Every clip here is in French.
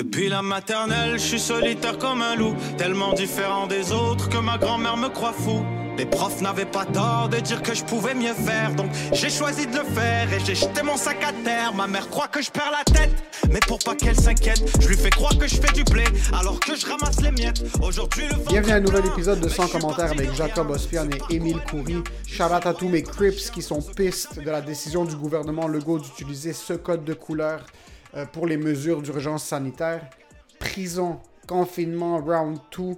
Depuis la maternelle, je suis solitaire comme un loup, tellement différent des autres que ma grand-mère me croit fou. Les profs n'avaient pas tort de dire que je pouvais mieux faire, donc j'ai choisi de le faire et j'ai jeté mon sac à terre. Ma mère croit que je perds la tête, mais pour pas qu'elle s'inquiète, je lui fais croire que je fais du blé alors que je ramasse les miettes. Aujourd'hui, le Bienvenue à un nouvel épisode de mais 100 je suis commentaires avec Jacob Ospian et Émile Coury. Shout out à tous mes Crips qui sont pistes de la décision du gouvernement Legault d'utiliser ce code de couleur euh, pour les mesures d'urgence sanitaire. Prison, confinement, round 2,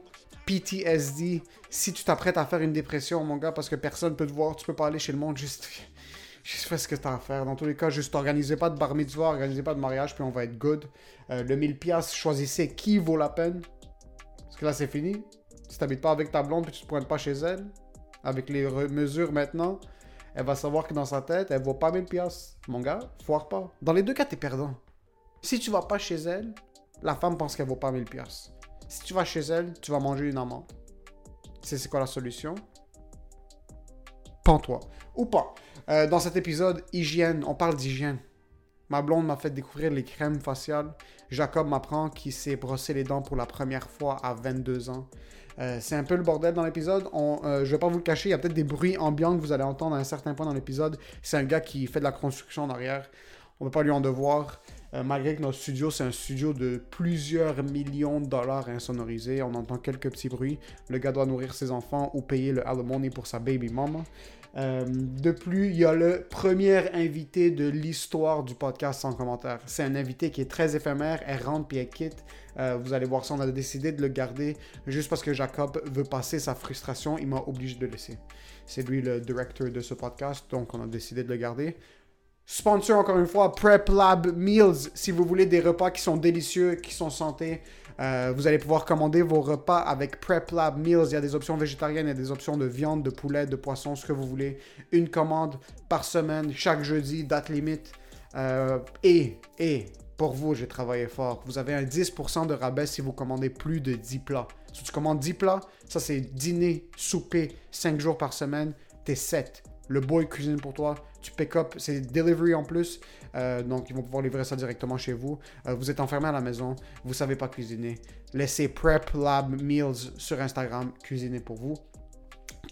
PTSD. Si tu t'apprêtes à faire une dépression, mon gars, parce que personne peut te voir, tu peux pas aller chez le monde, juste, juste fais ce que t'as à faire. Dans tous les cas, juste organisez pas de bar mitzvah, organisez pas de mariage, puis on va être good. Euh, le 1000 piastres, choisissez qui vaut la peine. Parce que là, c'est fini. Si t'habites pas avec ta blonde puis tu te pointes pas chez elle, avec les re- mesures maintenant, elle va savoir que dans sa tête, elle vaut pas 1000 piastres. Mon gars, foire pas. Dans les deux cas, t'es perdant. Si tu vas pas chez elle, la femme pense qu'elle vaut pas 1000 piastres. Si tu vas chez elle, tu vas manger une amende. C'est quoi la solution? Pends-toi. Ou pas. Euh, dans cet épisode, hygiène, on parle d'hygiène. Ma blonde m'a fait découvrir les crèmes faciales. Jacob m'apprend qu'il s'est brossé les dents pour la première fois à 22 ans. Euh, c'est un peu le bordel dans l'épisode. Euh, je vais pas vous le cacher, il y a peut-être des bruits ambiants que vous allez entendre à un certain point dans l'épisode. C'est un gars qui fait de la construction en arrière. On ne peut pas lui en devoir. Euh, malgré que notre studio, c'est un studio de plusieurs millions de dollars insonorisé. On entend quelques petits bruits. Le gars doit nourrir ses enfants ou payer le alimony pour sa baby mama. Euh, de plus, il y a le premier invité de l'histoire du podcast sans commentaire. C'est un invité qui est très éphémère. Elle rentre puis elle quitte. Euh, vous allez voir ça, on a décidé de le garder juste parce que Jacob veut passer sa frustration. Il m'a obligé de le laisser. C'est lui le directeur de ce podcast, donc on a décidé de le garder. Sponsor encore une fois, Prep Lab Meals. Si vous voulez des repas qui sont délicieux, qui sont santé, euh, vous allez pouvoir commander vos repas avec Prep Lab Meals. Il y a des options végétariennes, il y a des options de viande, de poulet, de poisson, ce que vous voulez. Une commande par semaine, chaque jeudi, date limite. Euh, et, et, pour vous, j'ai travaillé fort. Vous avez un 10% de rabais si vous commandez plus de 10 plats. Si tu commandes 10 plats, ça c'est dîner, souper, 5 jours par semaine, t'es 7. Le boy cuisine pour toi. Tu pick up, c'est delivery en plus. Euh, donc, ils vont pouvoir livrer ça directement chez vous. Euh, vous êtes enfermé à la maison, vous savez pas cuisiner. Laissez Prep Lab Meals sur Instagram cuisiner pour vous.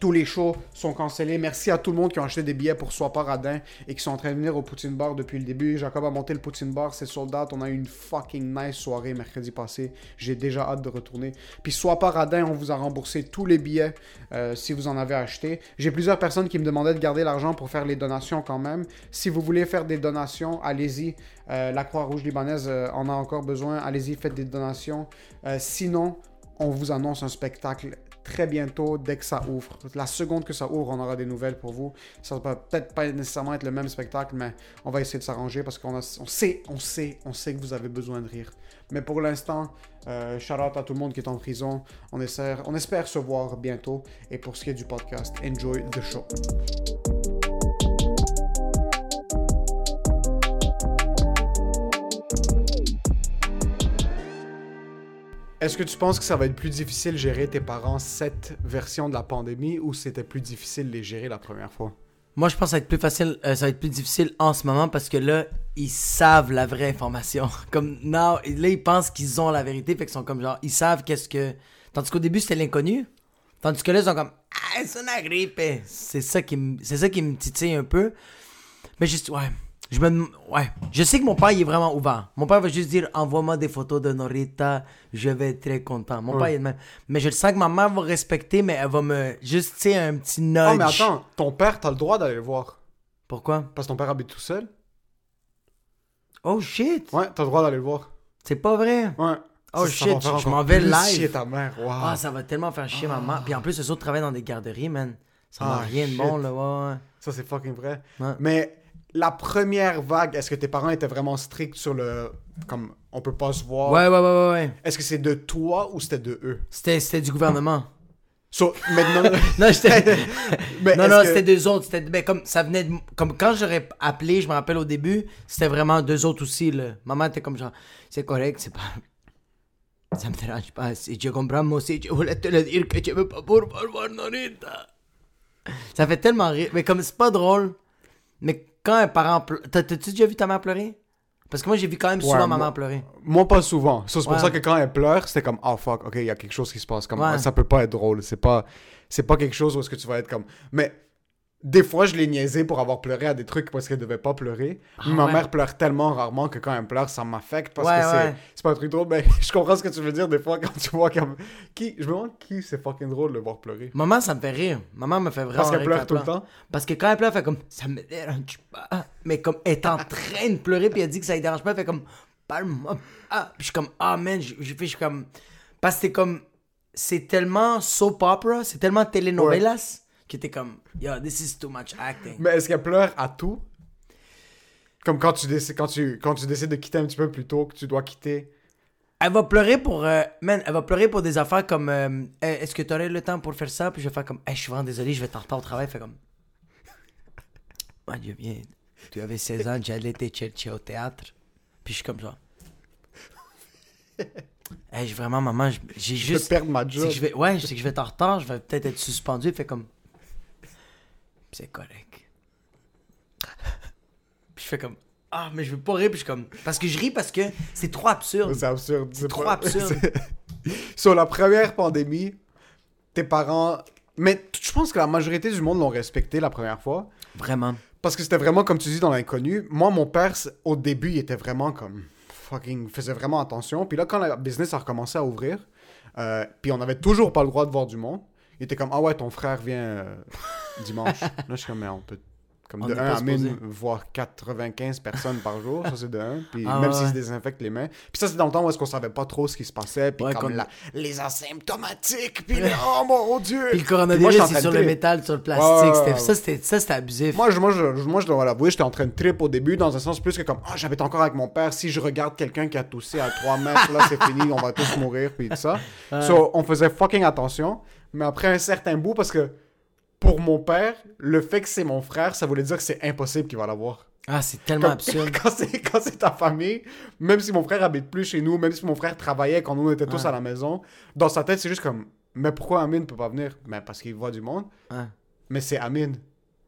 Tous les shows sont cancellés. Merci à tout le monde qui a acheté des billets pour Sois pas et qui sont en train de venir au Poutine Bar depuis le début. Jacob a monté le Poutine Bar, c'est sold out. On a eu une fucking nice soirée mercredi passé. J'ai déjà hâte de retourner. Puis Sois pas on vous a remboursé tous les billets euh, si vous en avez acheté. J'ai plusieurs personnes qui me demandaient de garder l'argent pour faire les donations quand même. Si vous voulez faire des donations, allez-y. Euh, la Croix-Rouge libanaise euh, en a encore besoin. Allez-y, faites des donations. Sinon, on vous annonce un spectacle très bientôt dès que ça ouvre. La seconde que ça ouvre, on aura des nouvelles pour vous. Ça va peut-être pas nécessairement être le même spectacle, mais on va essayer de s'arranger parce qu'on on sait, on sait, on sait que vous avez besoin de rire. Mais pour l'instant, euh, shout out à tout le monde qui est en prison. On on espère se voir bientôt. Et pour ce qui est du podcast, enjoy the show. Est-ce que tu penses que ça va être plus difficile gérer tes parents cette version de la pandémie ou c'était plus difficile de les gérer la première fois? Moi, je pense que ça va être plus facile, euh, ça va être plus difficile en ce moment parce que là, ils savent la vraie information. Comme, now, là, ils pensent qu'ils ont la vérité, fait qu'ils sont comme genre, ils savent qu'est-ce que. Tandis qu'au début, c'était l'inconnu. Tandis que là, ils sont comme, ah, c'est une grippe. C'est ça qui c'est ça qui me titille un peu. Mais juste, ouais. Je me, ouais. Je sais que mon père, il est vraiment ouvert. Mon père va juste dire, envoie-moi des photos de Norita, je vais être très content. Mon Ouais. père, il est de même. Mais je le sens que ma mère va respecter, mais elle va me, juste, tu sais, un petit nudge. Oh, mais attends, ton père, t'as le droit d'aller le voir. Pourquoi? Parce que ton père habite tout seul. Oh shit! Ouais, t'as le droit d'aller le voir. C'est pas vrai! Ouais. Oh, Ça, ça shit, va je- m'en vais live. chier ta mère. Wow. Ah, ça va tellement faire chier maman. Puis en plus, eux autres travaillent dans des garderies, man. Ça n'a Ah, rien de shit. bon, là, ouais. Ça, c'est fucking vrai. Ouais. Mais la première vague, est-ce que tes parents étaient vraiment stricts sur le. Comme, on peut pas se voir? Ouais, ouais, ouais, ouais. Est-ce que c'est de toi ou c'était de eux? C'était, c'était du gouvernement. So, maintenant. Non, j'étais... Mais non, non, que- c'était deux autres. C'était, ben, comme, ça venait de... Comme quand j'aurais appelé, je me rappelle au début, c'était vraiment deux autres aussi, là. Maman était comme genre, c'est correct, c'est pas... Ça me dérange pas. Si je comprends, moi aussi, je voulais te le dire que je veux pas pour voir Norita. Ça fait tellement rire. Mais comme c'est pas drôle, mais quand un parent pleure... T'as- T'as-tu déjà vu ta mère pleurer? Parce que moi, j'ai vu quand même Ouais, souvent moi- maman pleurer. Moi, pas souvent. C'est pour Ouais. ça que quand elle pleure, c'était comme, oh fuck, ok, il y a quelque chose qui se passe. Comme, Ouais. ça peut pas être drôle. C'est pas, c'est pas quelque chose où est-ce que tu vas être comme. Mais des fois, je l'ai niaisé pour avoir pleuré à des trucs parce qu'elle devait pas pleurer. Ma Ah ouais. mère pleure tellement rarement que quand elle pleure, ça m'affecte parce Ouais, que c'est, ouais. c'est pas un truc drôle. Mais je comprends ce que tu veux dire des fois quand tu vois comme. Qui, je me demande qui c'est fucking drôle de le voir pleurer. Maman, ça me fait rire. Maman me fait vraiment Parce qu'elle pleure tout le temps? Parce que quand elle pleure, elle fait comme ça me dérange pas. Mais comme elle est en train de pleurer, puis elle dit que ça ne dérange pas, elle fait comme parle-moi. Ah, puis je suis comme ah man, j'ai j'ai fait, je suis comme. Parce que c'est comme. C'est tellement soap opera, c'est tellement telenovelas, que t'es comme yo, this is too much acting. Mais est-ce qu'elle pleure à tout? Comme quand tu, décides, quand, tu, quand tu décides de quitter un petit peu plus tôt, que tu dois quitter. Elle va pleurer pour. euh, man, elle va pleurer pour des affaires comme. euh, Eh, Est-ce que tu aurais le temps pour faire ça? Puis je vais faire comme. Hey, je suis vraiment désolé, je vais être en retard au travail. Fait comme. Moi, Dieu bien. Tu avais 16 ans, j'allais te chercher au théâtre. Puis je suis comme ça. Hey, j'ai vraiment, maman, j'ai Je vais juste. perdre ma job. que je vais, ouais, c'est que je vais être en retard, je vais peut-être être suspendu. Fait comme. C'est correct. Puis je fais comme. Ah, mais je veux pas rire. Puis je suis comme. Parce que je ris parce que c'est trop absurde. C'est absurde. C'est trop pas- absurde. Sur la première pandémie, tes parents. Mais je pense que la majorité du monde l'ont respecté la première fois. Vraiment. Parce que c'était vraiment, comme tu dis, dans l'inconnu. Moi, mon père, au début, il était vraiment comme. Fucking. faisait vraiment attention. Puis là, quand la business a recommencé à ouvrir, euh, puis on n'avait toujours pas le droit de voir du monde, il était comme Ah ouais, ton frère vient euh, dimanche. là, je suis comme Mais on peut. Comme On de est 1 pas à mine, supposé. voir 95 personnes par jour, ça c'est de 1. Puis Ah même ouais, s'ils se désinfectent les mains. Puis ça c'est dans le temps où est-ce qu'on savait pas trop ce qui se passait. Puis Ouais, comme comme- la- les asymptomatiques. Puis le- oh mon dieu. Puis le coronavirus, c'est sur le métal, sur le plastique. Ouais. Ça, c'était ça, c'était abusif. Moi, je, moi, je, moi, je dois l'avouer, j'étais en train de trip au début, dans un sens plus que comme, ah, j'habite encore avec mon père, si je regarde quelqu'un qui a toussé à 3 mètres, là, c'est fini, on va tous mourir, puis tout ça. So, on faisait fucking attention, mais après un certain bout, parce que pour mon père, le fait que c'est mon frère, ça voulait dire que c'est impossible qu'il va l'avoir. Ah, c'est tellement Comme- absurde. Quand c'est, quand c'est ta famille, même si mon frère habite plus chez nous, même si mon frère travaillait quand nous on était tous Ouais. à la maison, dans sa tête, c'est juste comme, mais pourquoi Amine peut pas venir? Ben, parce qu'il voit du monde. Ouais. Mais c'est Amine.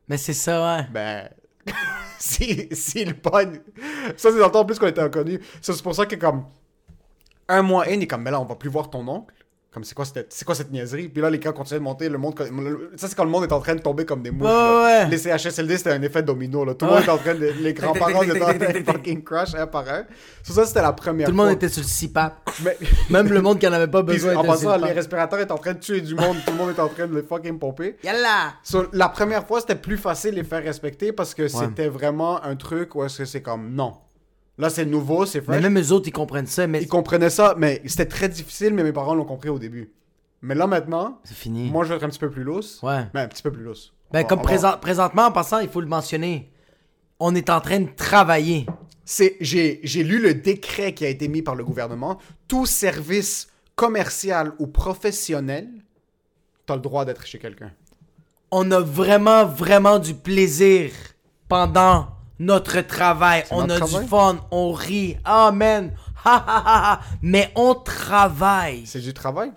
Mais c'est ça, ouais. Ben, si, s'il pogne. Ça, c'est dans le temps en plus qu'on était inconnus. Ça, C'est pour ça que, comme, un mois in, il est comme, mais là, on va plus voir ton oncle. Comme, c'est quoi, cette- c'est quoi cette niaiserie? Puis là, les cas continuent de monter. Le monde, ça, c'est quand le monde est en train de tomber comme des mouches. Ouais, ouais. Les CHSLD, c'était un effet domino. Là. Tout le Ouais. monde est en train de. Les grands-parents étaient en train de fucking crash un par un. So, ça, c'était la première Tout le monde fois. était sur le CPAP. Mais, Même le monde qui en avait pas puis, besoin en passant, le les respirateurs étaient en train de tuer du monde. Tout le monde était en train de les fucking pomper. Yalla! La première fois, c'était plus facile de les faire respecter parce que c'était vraiment un truc où est-ce que c'est comme non. Là, c'est nouveau, c'est Mais fresh. même eux autres, ils comprennent ça, mais Ils comprenaient ça, mais c'était très difficile, mais mes parents l'ont compris au début. Mais là, maintenant, c'est fini. moi, je vais être un petit peu plus lousse. Ouais. Mais un petit peu plus lousse. Ben, comme présent- présentement, en passant, il faut le mentionner. On est en train de travailler. C'est, j'ai, j'ai lu le décret qui a été mis par le gouvernement. Tout service commercial ou professionnel, t'as le droit d'être chez quelqu'un. On a vraiment, vraiment du plaisir pendant notre travail. On notre a travail? du fun, on rit. Amen. Ha ha ha ha. Mais on travaille. C'est du travail?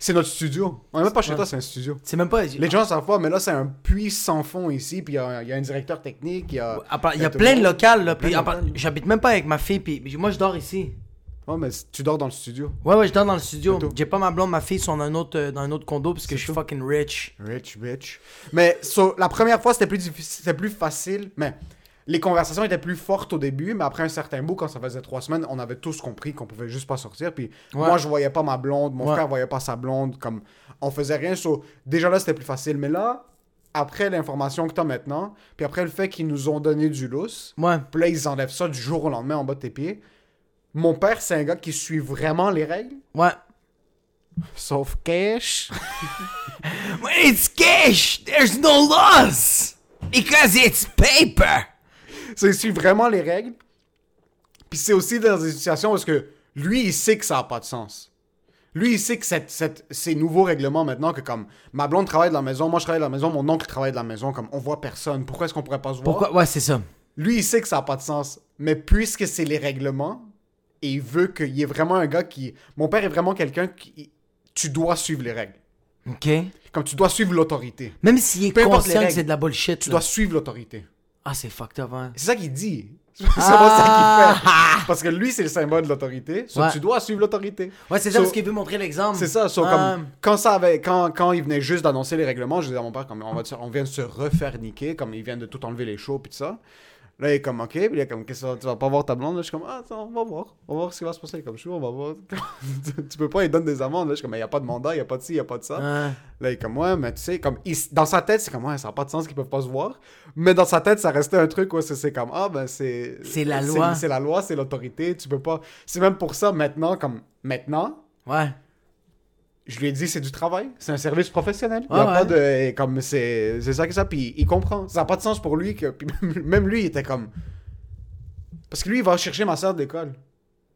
C'est notre studio. On est même pas chez toi, c'est un studio. C'est même pas. Les gens savent pas, mais là, c'est un puits sans fond ici, puis il y a, il y a un directeur technique, il y a... Il y a plein le de locales, là. Puis j'habite même pas avec ma fille, puis moi, je dors ici. Ouais, mais tu dors dans le studio. Ouais, ouais, je dors dans le studio. J'ai pas ma blonde, ma fille sont dans un autre, euh, dans un autre condo parce que je suis fucking rich. Rich, rich. Mais so, la première fois, c'était plus difficile, c'était plus facile. Mais les conversations étaient plus fortes au début, mais après un certain bout, quand ça faisait trois semaines, on avait tous compris qu'on pouvait juste pas sortir. Puis Ouais. moi, je voyais pas ma blonde, mon Ouais. frère voyait pas sa blonde. Comme on faisait rien. So, déjà là, c'était plus facile. Mais là, après l'information que t'as maintenant, puis après le fait qu'ils nous ont donné du lousse, Ouais. puis là, ils enlèvent ça du jour au lendemain en bas de tes pieds. Mon père, c'est un gars qui suit vraiment les règles, Ouais. sauf cash. When it's cash, there's no loss. Because it's paper? Ça, il suit vraiment les règles. Puis c'est aussi dans des situations où que lui, il sait que ça n'a pas de sens. Lui, il sait que cette, cette- ces nouveaux règlements maintenant, que comme ma blonde travaille de la maison, moi je travaille de la maison, mon oncle travaille de la maison, comme on voit personne. Pourquoi est-ce qu'on pourrait pas se voir? Pourquoi? Ouais, c'est ça. Lui, il sait que ça n'a pas de sens. Mais puisque c'est les règlements, et il veut qu'il y ait vraiment un gars qui. Mon père est vraiment quelqu'un qui. Tu dois suivre les règles. Ok. Comme tu dois suivre l'autorité. Même s'il est Peu conscient que c'est de la bullshit. Tu là. dois suivre l'autorité. Ah, c'est fucked up, hein. C'est ça qu'il dit. C'est pas ça Ah! qu'il fait. Parce que lui, c'est le symbole de l'autorité. So, Ouais. tu dois suivre l'autorité. Ouais, c'est ça So- parce qu'il veut montrer l'exemple. C'est ça. so, comme, quand, ça avait, quand, quand il venait juste d'annoncer les règlements, je disais à mon père, comme, on, va, on vient de se refaire niquer, comme ils viennent de tout enlever les shows puis tout ça. Là, il est comme, ok, il est comme, qu'est-ce que tu vas pas voir ta blonde? Là, je suis comme, ah, attends, on va voir. On va voir ce qui va se passer. Comme, je suis, on va voir. tu peux pas, il donne des amendes. Là, je suis comme, il n'y a pas de mandat, il n'y a pas de ci, il n'y a pas de ça. Ouais. Là, il est comme, ouais, mais tu sais, comme, il- dans sa tête, c'est comme, ouais, ça n'a pas de sens qu'ils peuvent pas se voir. Mais dans sa tête, ça restait un truc où c'est- c'est comme, ah, ben, c'est. C'est la loi. C'est la loi, c'est l'autorité. Tu peux pas. C'est même pour ça, maintenant, comme, maintenant, Ouais. Je lui ai dit, c'est du travail. C'est un service professionnel. Il y Ouais, a pas ouais. de. Comme, c'est c'est ça que ça. Puis il comprend. Ça n'a pas de sens pour lui. Que, puis même lui, il était comme. Parce que lui, il va chercher ma soeur d'école.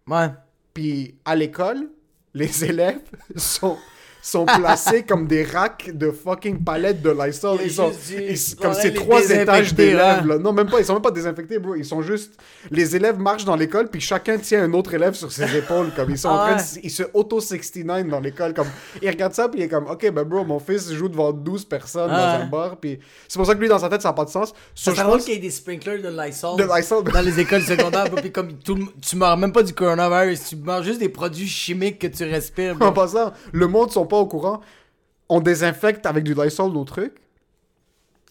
Ouais. Puis à l'école, les élèves sont, sont placés comme des racks de fucking palettes de Lysol. Ils sont, ils- comme les trois étages d'élèves. là. Non, même pas. Ils sont même pas désinfectés, bro. Ils sont juste. Les élèves marchent dans l'école, puis chacun tient un autre élève sur ses épaules. Comme ils sont en Ah train de Ils se auto-69 dans l'école. Comme... Il regarde ça, puis il est comme, OK, ben bro, mon fils joue devant 12 personnes Ah dans ouais. un bar. Puis c'est pour ça que lui, dans sa tête, ça n'a pas de sens. Ça So, drôle pense- qu'il y ait des sprinklers de Lysol. De Lysol. Dans les écoles secondaires, puis comme tout tu meurs même pas du coronavirus, tu meurs juste des produits chimiques que tu respires. bro. En passant, le monde sont pas au courant. On désinfecte avec du Lysol nos trucs.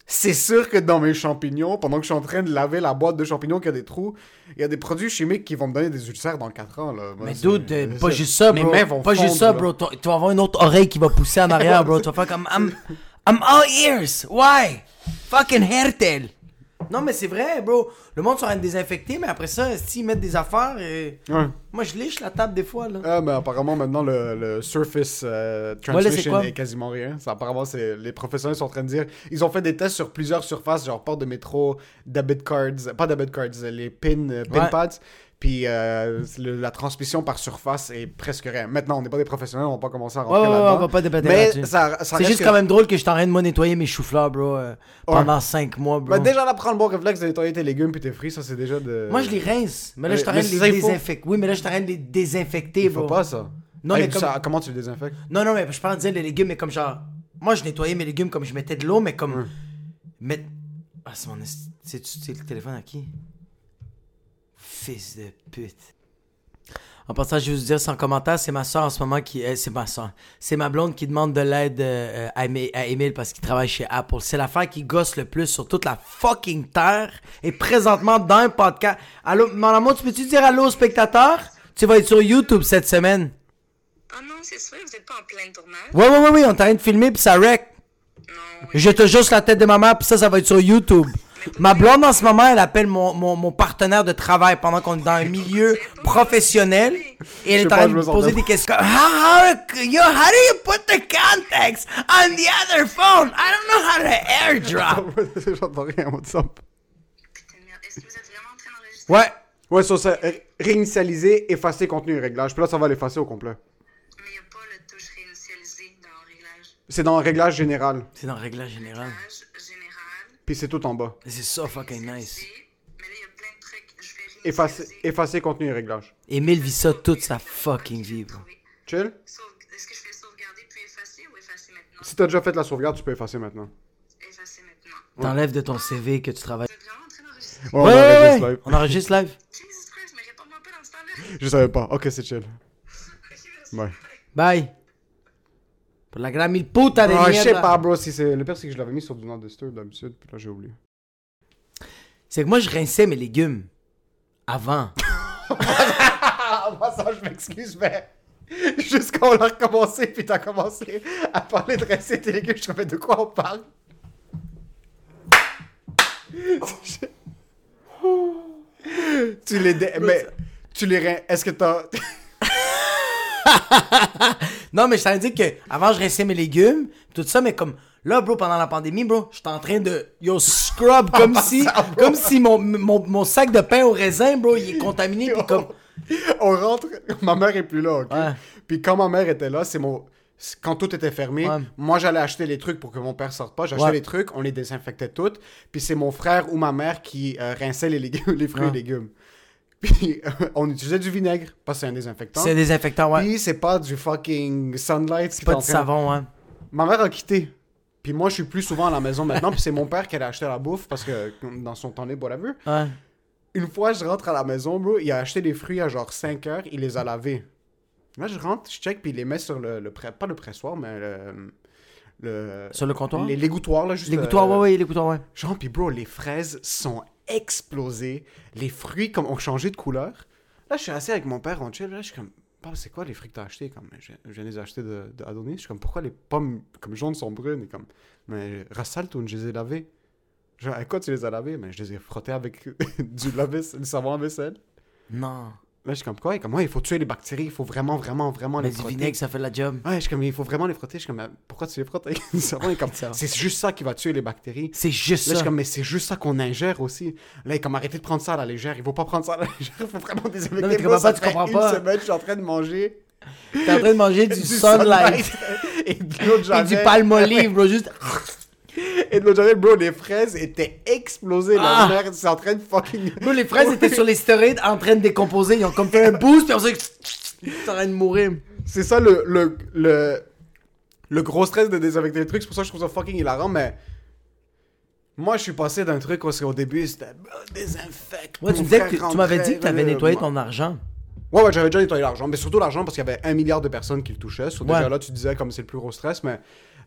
C'est sûr que dans mes champignons, pendant que je suis en train de laver la boîte de champignons qui a des trous, il y a des produits chimiques qui vont me donner des ulcères dans 4 ans. Là. Moi, Mais dude, euh, pas juste ça, Mes bro. mains vont Pas juste ça, bro. Tu tu vas avoir une autre oreille qui va pousser en arrière, bro. Tu vas faire comme I'm, I'm all ears. Why? Fucking Hertel. Non, mais c'est vrai, bro. Le monde de désinfecter, mais après ça, s'ils mettent des affaires, euh, Ouais. moi je liche la table des fois, là. Ah, mais apparemment, maintenant, le, le Surface euh, Ouais, là, Transmission est quasiment rien. Ça, apparemment, c'est, les professionnels sont en train de dire... Ils ont fait des tests sur plusieurs surfaces, genre porte de métro, debit cards... Pas debit cards, les pin, euh, pin Ouais. pads. Puis euh, le- la transmission par surface est presque rien. Maintenant, on n'est pas des professionnels, on va pas commencer à Ouais, rentrer ouais, ouais, là-dedans. on va pas débattre Mais ça, ça C'est juste que- quand même drôle que je suis en train de moi nettoyer mes choux-fleurs, bro, euh, pendant 5 mois, bro. Ben, déjà, là, le bon réflexe de nettoyer tes légumes puis tes fruits, ça, c'est déjà de... Moi, je les rince. Mais là, je train mais de les désinfecter. Oui, mais là, je train de les désinfecter, bro. faut pas, ça. Non, Hey, mais comme- ça, Comment tu les désinfectes? Non, non, mais je parle de dire les légumes, mais comme genre. Moi, je nettoyais mes légumes comme je mettais de l'eau, mais comme. Ouais. Mais. Ah, c'est mon. c'est le téléphone à qui? Fils de pute. En passant, je vais vous dire sans commentaire, c'est ma soeur en ce moment qui. euh, c'est ma soeur. C'est ma blonde qui demande de l'aide euh, à, Emile parce qu'il travaille chez Apple. C'est l'affaire qui gosse le plus sur toute la fucking terre. Et présentement dans un podcast. Allô, mon amour, tu peux-tu dire allô aux spectateurs? Tu vas être sur YouTube cette semaine. Ah non, c'est sûr, vous êtes pas en plein tournage? Ouais, ouais, ouais, ouais, on est en train de filmer puis ça wreck. Non. Je te juste la tête de ma mère, puis ça, ça va être sur YouTube. Ma blonde, en ce moment, elle appelle mon, mon, mon partenaire de travail pendant qu'on est dans un milieu professionnel. Et elle est en train de me poser des questions. How, how, yo, how do you put the contacts on the other phone? I don't know how to airdrop. J'entends rien, WhatsApp. Putain de merde. Est-ce que vous êtes vraiment en train d'enregistrer? Ouais. Ouais, ça, c'est ré- réinitialiser, effacer contenu et réglage. Puis là, ça va l'effacer au complet. Mais il n'y a pas le touche réinitialisé dans Réglage. C'est dans réglage général. C'est dans le réglage général. Réglage général. Puis c'est tout en bas. C'est ça fucking nice. Effacer, effacer contenu et réglage. Emile vit ça toute sa fucking vie, bro. Chill. Sauve- Est-ce que je fais sauvegarder puis effacer ou effacer maintenant? Si t'as déjà fait la sauvegarde, tu peux effacer maintenant. Effacer maintenant. T'enlèves de ton CV que tu travailles. Ouais, on ouais, enregistre ouais. live. On enregistre live. Jesus Christ, mais réponds-moi pas dans ce temps-là. Je savais pas. Ok, c'est chill. Bye. Pour la gran mille puta de Ah, je sais pas, bro. Si c'est... Le pire, c'est que je l'avais mis sur Do Not Disturb d'habitude. Puis là, j'ai oublié. C'est que moi, je rinçais mes légumes. Avant. Ah, moi, ça, je m'excuse, mais. Juste quand on a recommencé, puis t'as commencé à parler de rincer tes légumes, je savais de quoi on parle? tu les. dé- Mais. Tu les rin... Est-ce que t'as. Non, mais je t'en dire que avant je rinçais mes légumes, tout ça, mais comme là, bro, pendant la pandémie, bro, j'étais en train de yo scrub comme si, comme si mon, mon, mon sac de pain au raisin, bro, il est contaminé, puis comme. on rentre. Ma mère est plus là, ok? Ouais. Puis quand ma mère était là, c'est mon. Quand tout était fermé, Ouais. moi j'allais acheter les trucs pour que mon père sorte pas. J'achetais Ouais. les trucs, on les désinfectait toutes. Puis c'est mon frère ou ma mère qui euh, rinçait les, légumes, les fruits et légumes. Puis euh, on utilisait du vinaigre, parce que c'est un désinfectant. C'est désinfectant, ouais. Puis c'est pas du fucking sunlight. C'est pas du savon, ouais. Ma mère a quitté. Puis moi je suis plus souvent à la maison maintenant. puis c'est mon père qui allait acheter la bouffe parce que dans son temps libre, whatever. Ouais. Une fois, je rentre à la maison, bro, il a acheté des fruits à genre 5 heures, il les a lavés. Là, je rentre, je check, puis il les met sur le, le pré- pas le pressoir, mais le, le- Sur le comptoir? les l'égouttoir, là, juste Les le- gouttoirs, ouais, ouais, les gouttoirs, ouais. Genre, puis bro, les fraises sont explosées. Les fruits comme ont changé de couleur. Là, je suis assis avec mon père, on chill. Là, je suis comme, c'est quoi les fruits que t'as achetés comme, je, je de les acheter de, de Adonis. Je suis comme, pourquoi les pommes comme jaunes sont brunes? Et comme, mais Rassaltoun, je les ai lavées. Genre, avec quoi tu les as lavées? Mais je les ai frottés avec du, lave du savon à vaisselle. Non. Là, je suis comme, quoi? Et comme, ouais, il faut tuer les bactéries. Il faut vraiment, vraiment, vraiment Mais les du frotter. vinaigre, ça fait la job. Ouais, je suis comme, il faut vraiment les frotter. Je suis comme, mais pourquoi tu les frottes avec du savon? Et comme, Ça. c'est juste ça qui va tuer les bactéries. C'est juste Là, je ça. suis comme, mais c'est juste ça qu'on ingère aussi. Là, il est comme, arrêtez de prendre ça à la légère. Il faut pas prendre ça à la légère. Il faut vraiment désinfecter. Non, mais ça pas, tu comprends une pas. semaine, je suis en train de manger T'es en train de manger du, sunlight. et de l'eau de Et du palmolive, bro. Juste. Et de de javel, bro, les fraises étaient explosées. Ah. La mère, c'est en train de fucking... Bro, les fraises étaient sur les stéroïdes en train de décomposer. Ils ont comme fait un boost, puis on s'est. En train de mourir. C'est ça le, le, le, le gros stress de désinfecter les trucs. C'est pour ça que je trouve ça fucking hilarant, mais... Moi, je suis passé d'un truc où c'est au début, c'était désinfecte. Ouais, tu que tu m'avais dit que t'avais euh, nettoyé ton argent. Ouais, ouais, j'avais déjà nettoyé l'argent. Mais surtout l'argent parce qu'il y avait un milliard de personnes qui le touchaient. So, Ouais. Déjà là, tu disais comme c'est le plus gros stress, mais.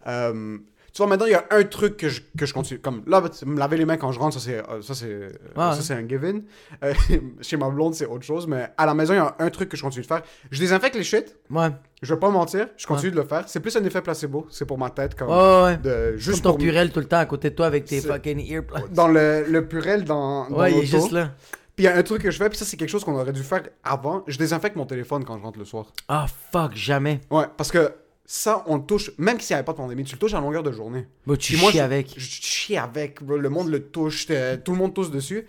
euh, tu vois, maintenant, il y a un truc que je, que je continue. Comme là, me laver les mains quand je rentre, ça c'est, euh, ça, c'est, ça, ouais. c'est un given. Euh, chez ma blonde, c'est autre chose. Mais à la maison, il y a un truc que je continue de faire. Je désinfecte les shit. Ouais. Je vais pas mentir. Je continue de le faire. C'est plus un effet placebo. C'est pour ma tête. Comme, Ouais, de, Comme juste ton pour- purel tout le temps à côté de toi avec tes fucking earplugs. Dans le, le purel dans, dans Ouais, il est juste là. Puis il y a un truc que je fais, puis ça, c'est quelque chose qu'on aurait dû faire avant. Je désinfecte mon téléphone quand je rentre le soir. Ah, fuck, jamais. Ouais, parce que ça, on le touche, même s'il n'y avait pas de pandémie, tu le touches à longueur de journée. Bro, tu Puis moi, chies je- avec. Je chie avec, bro, le monde le touche, tout le monde touche dessus.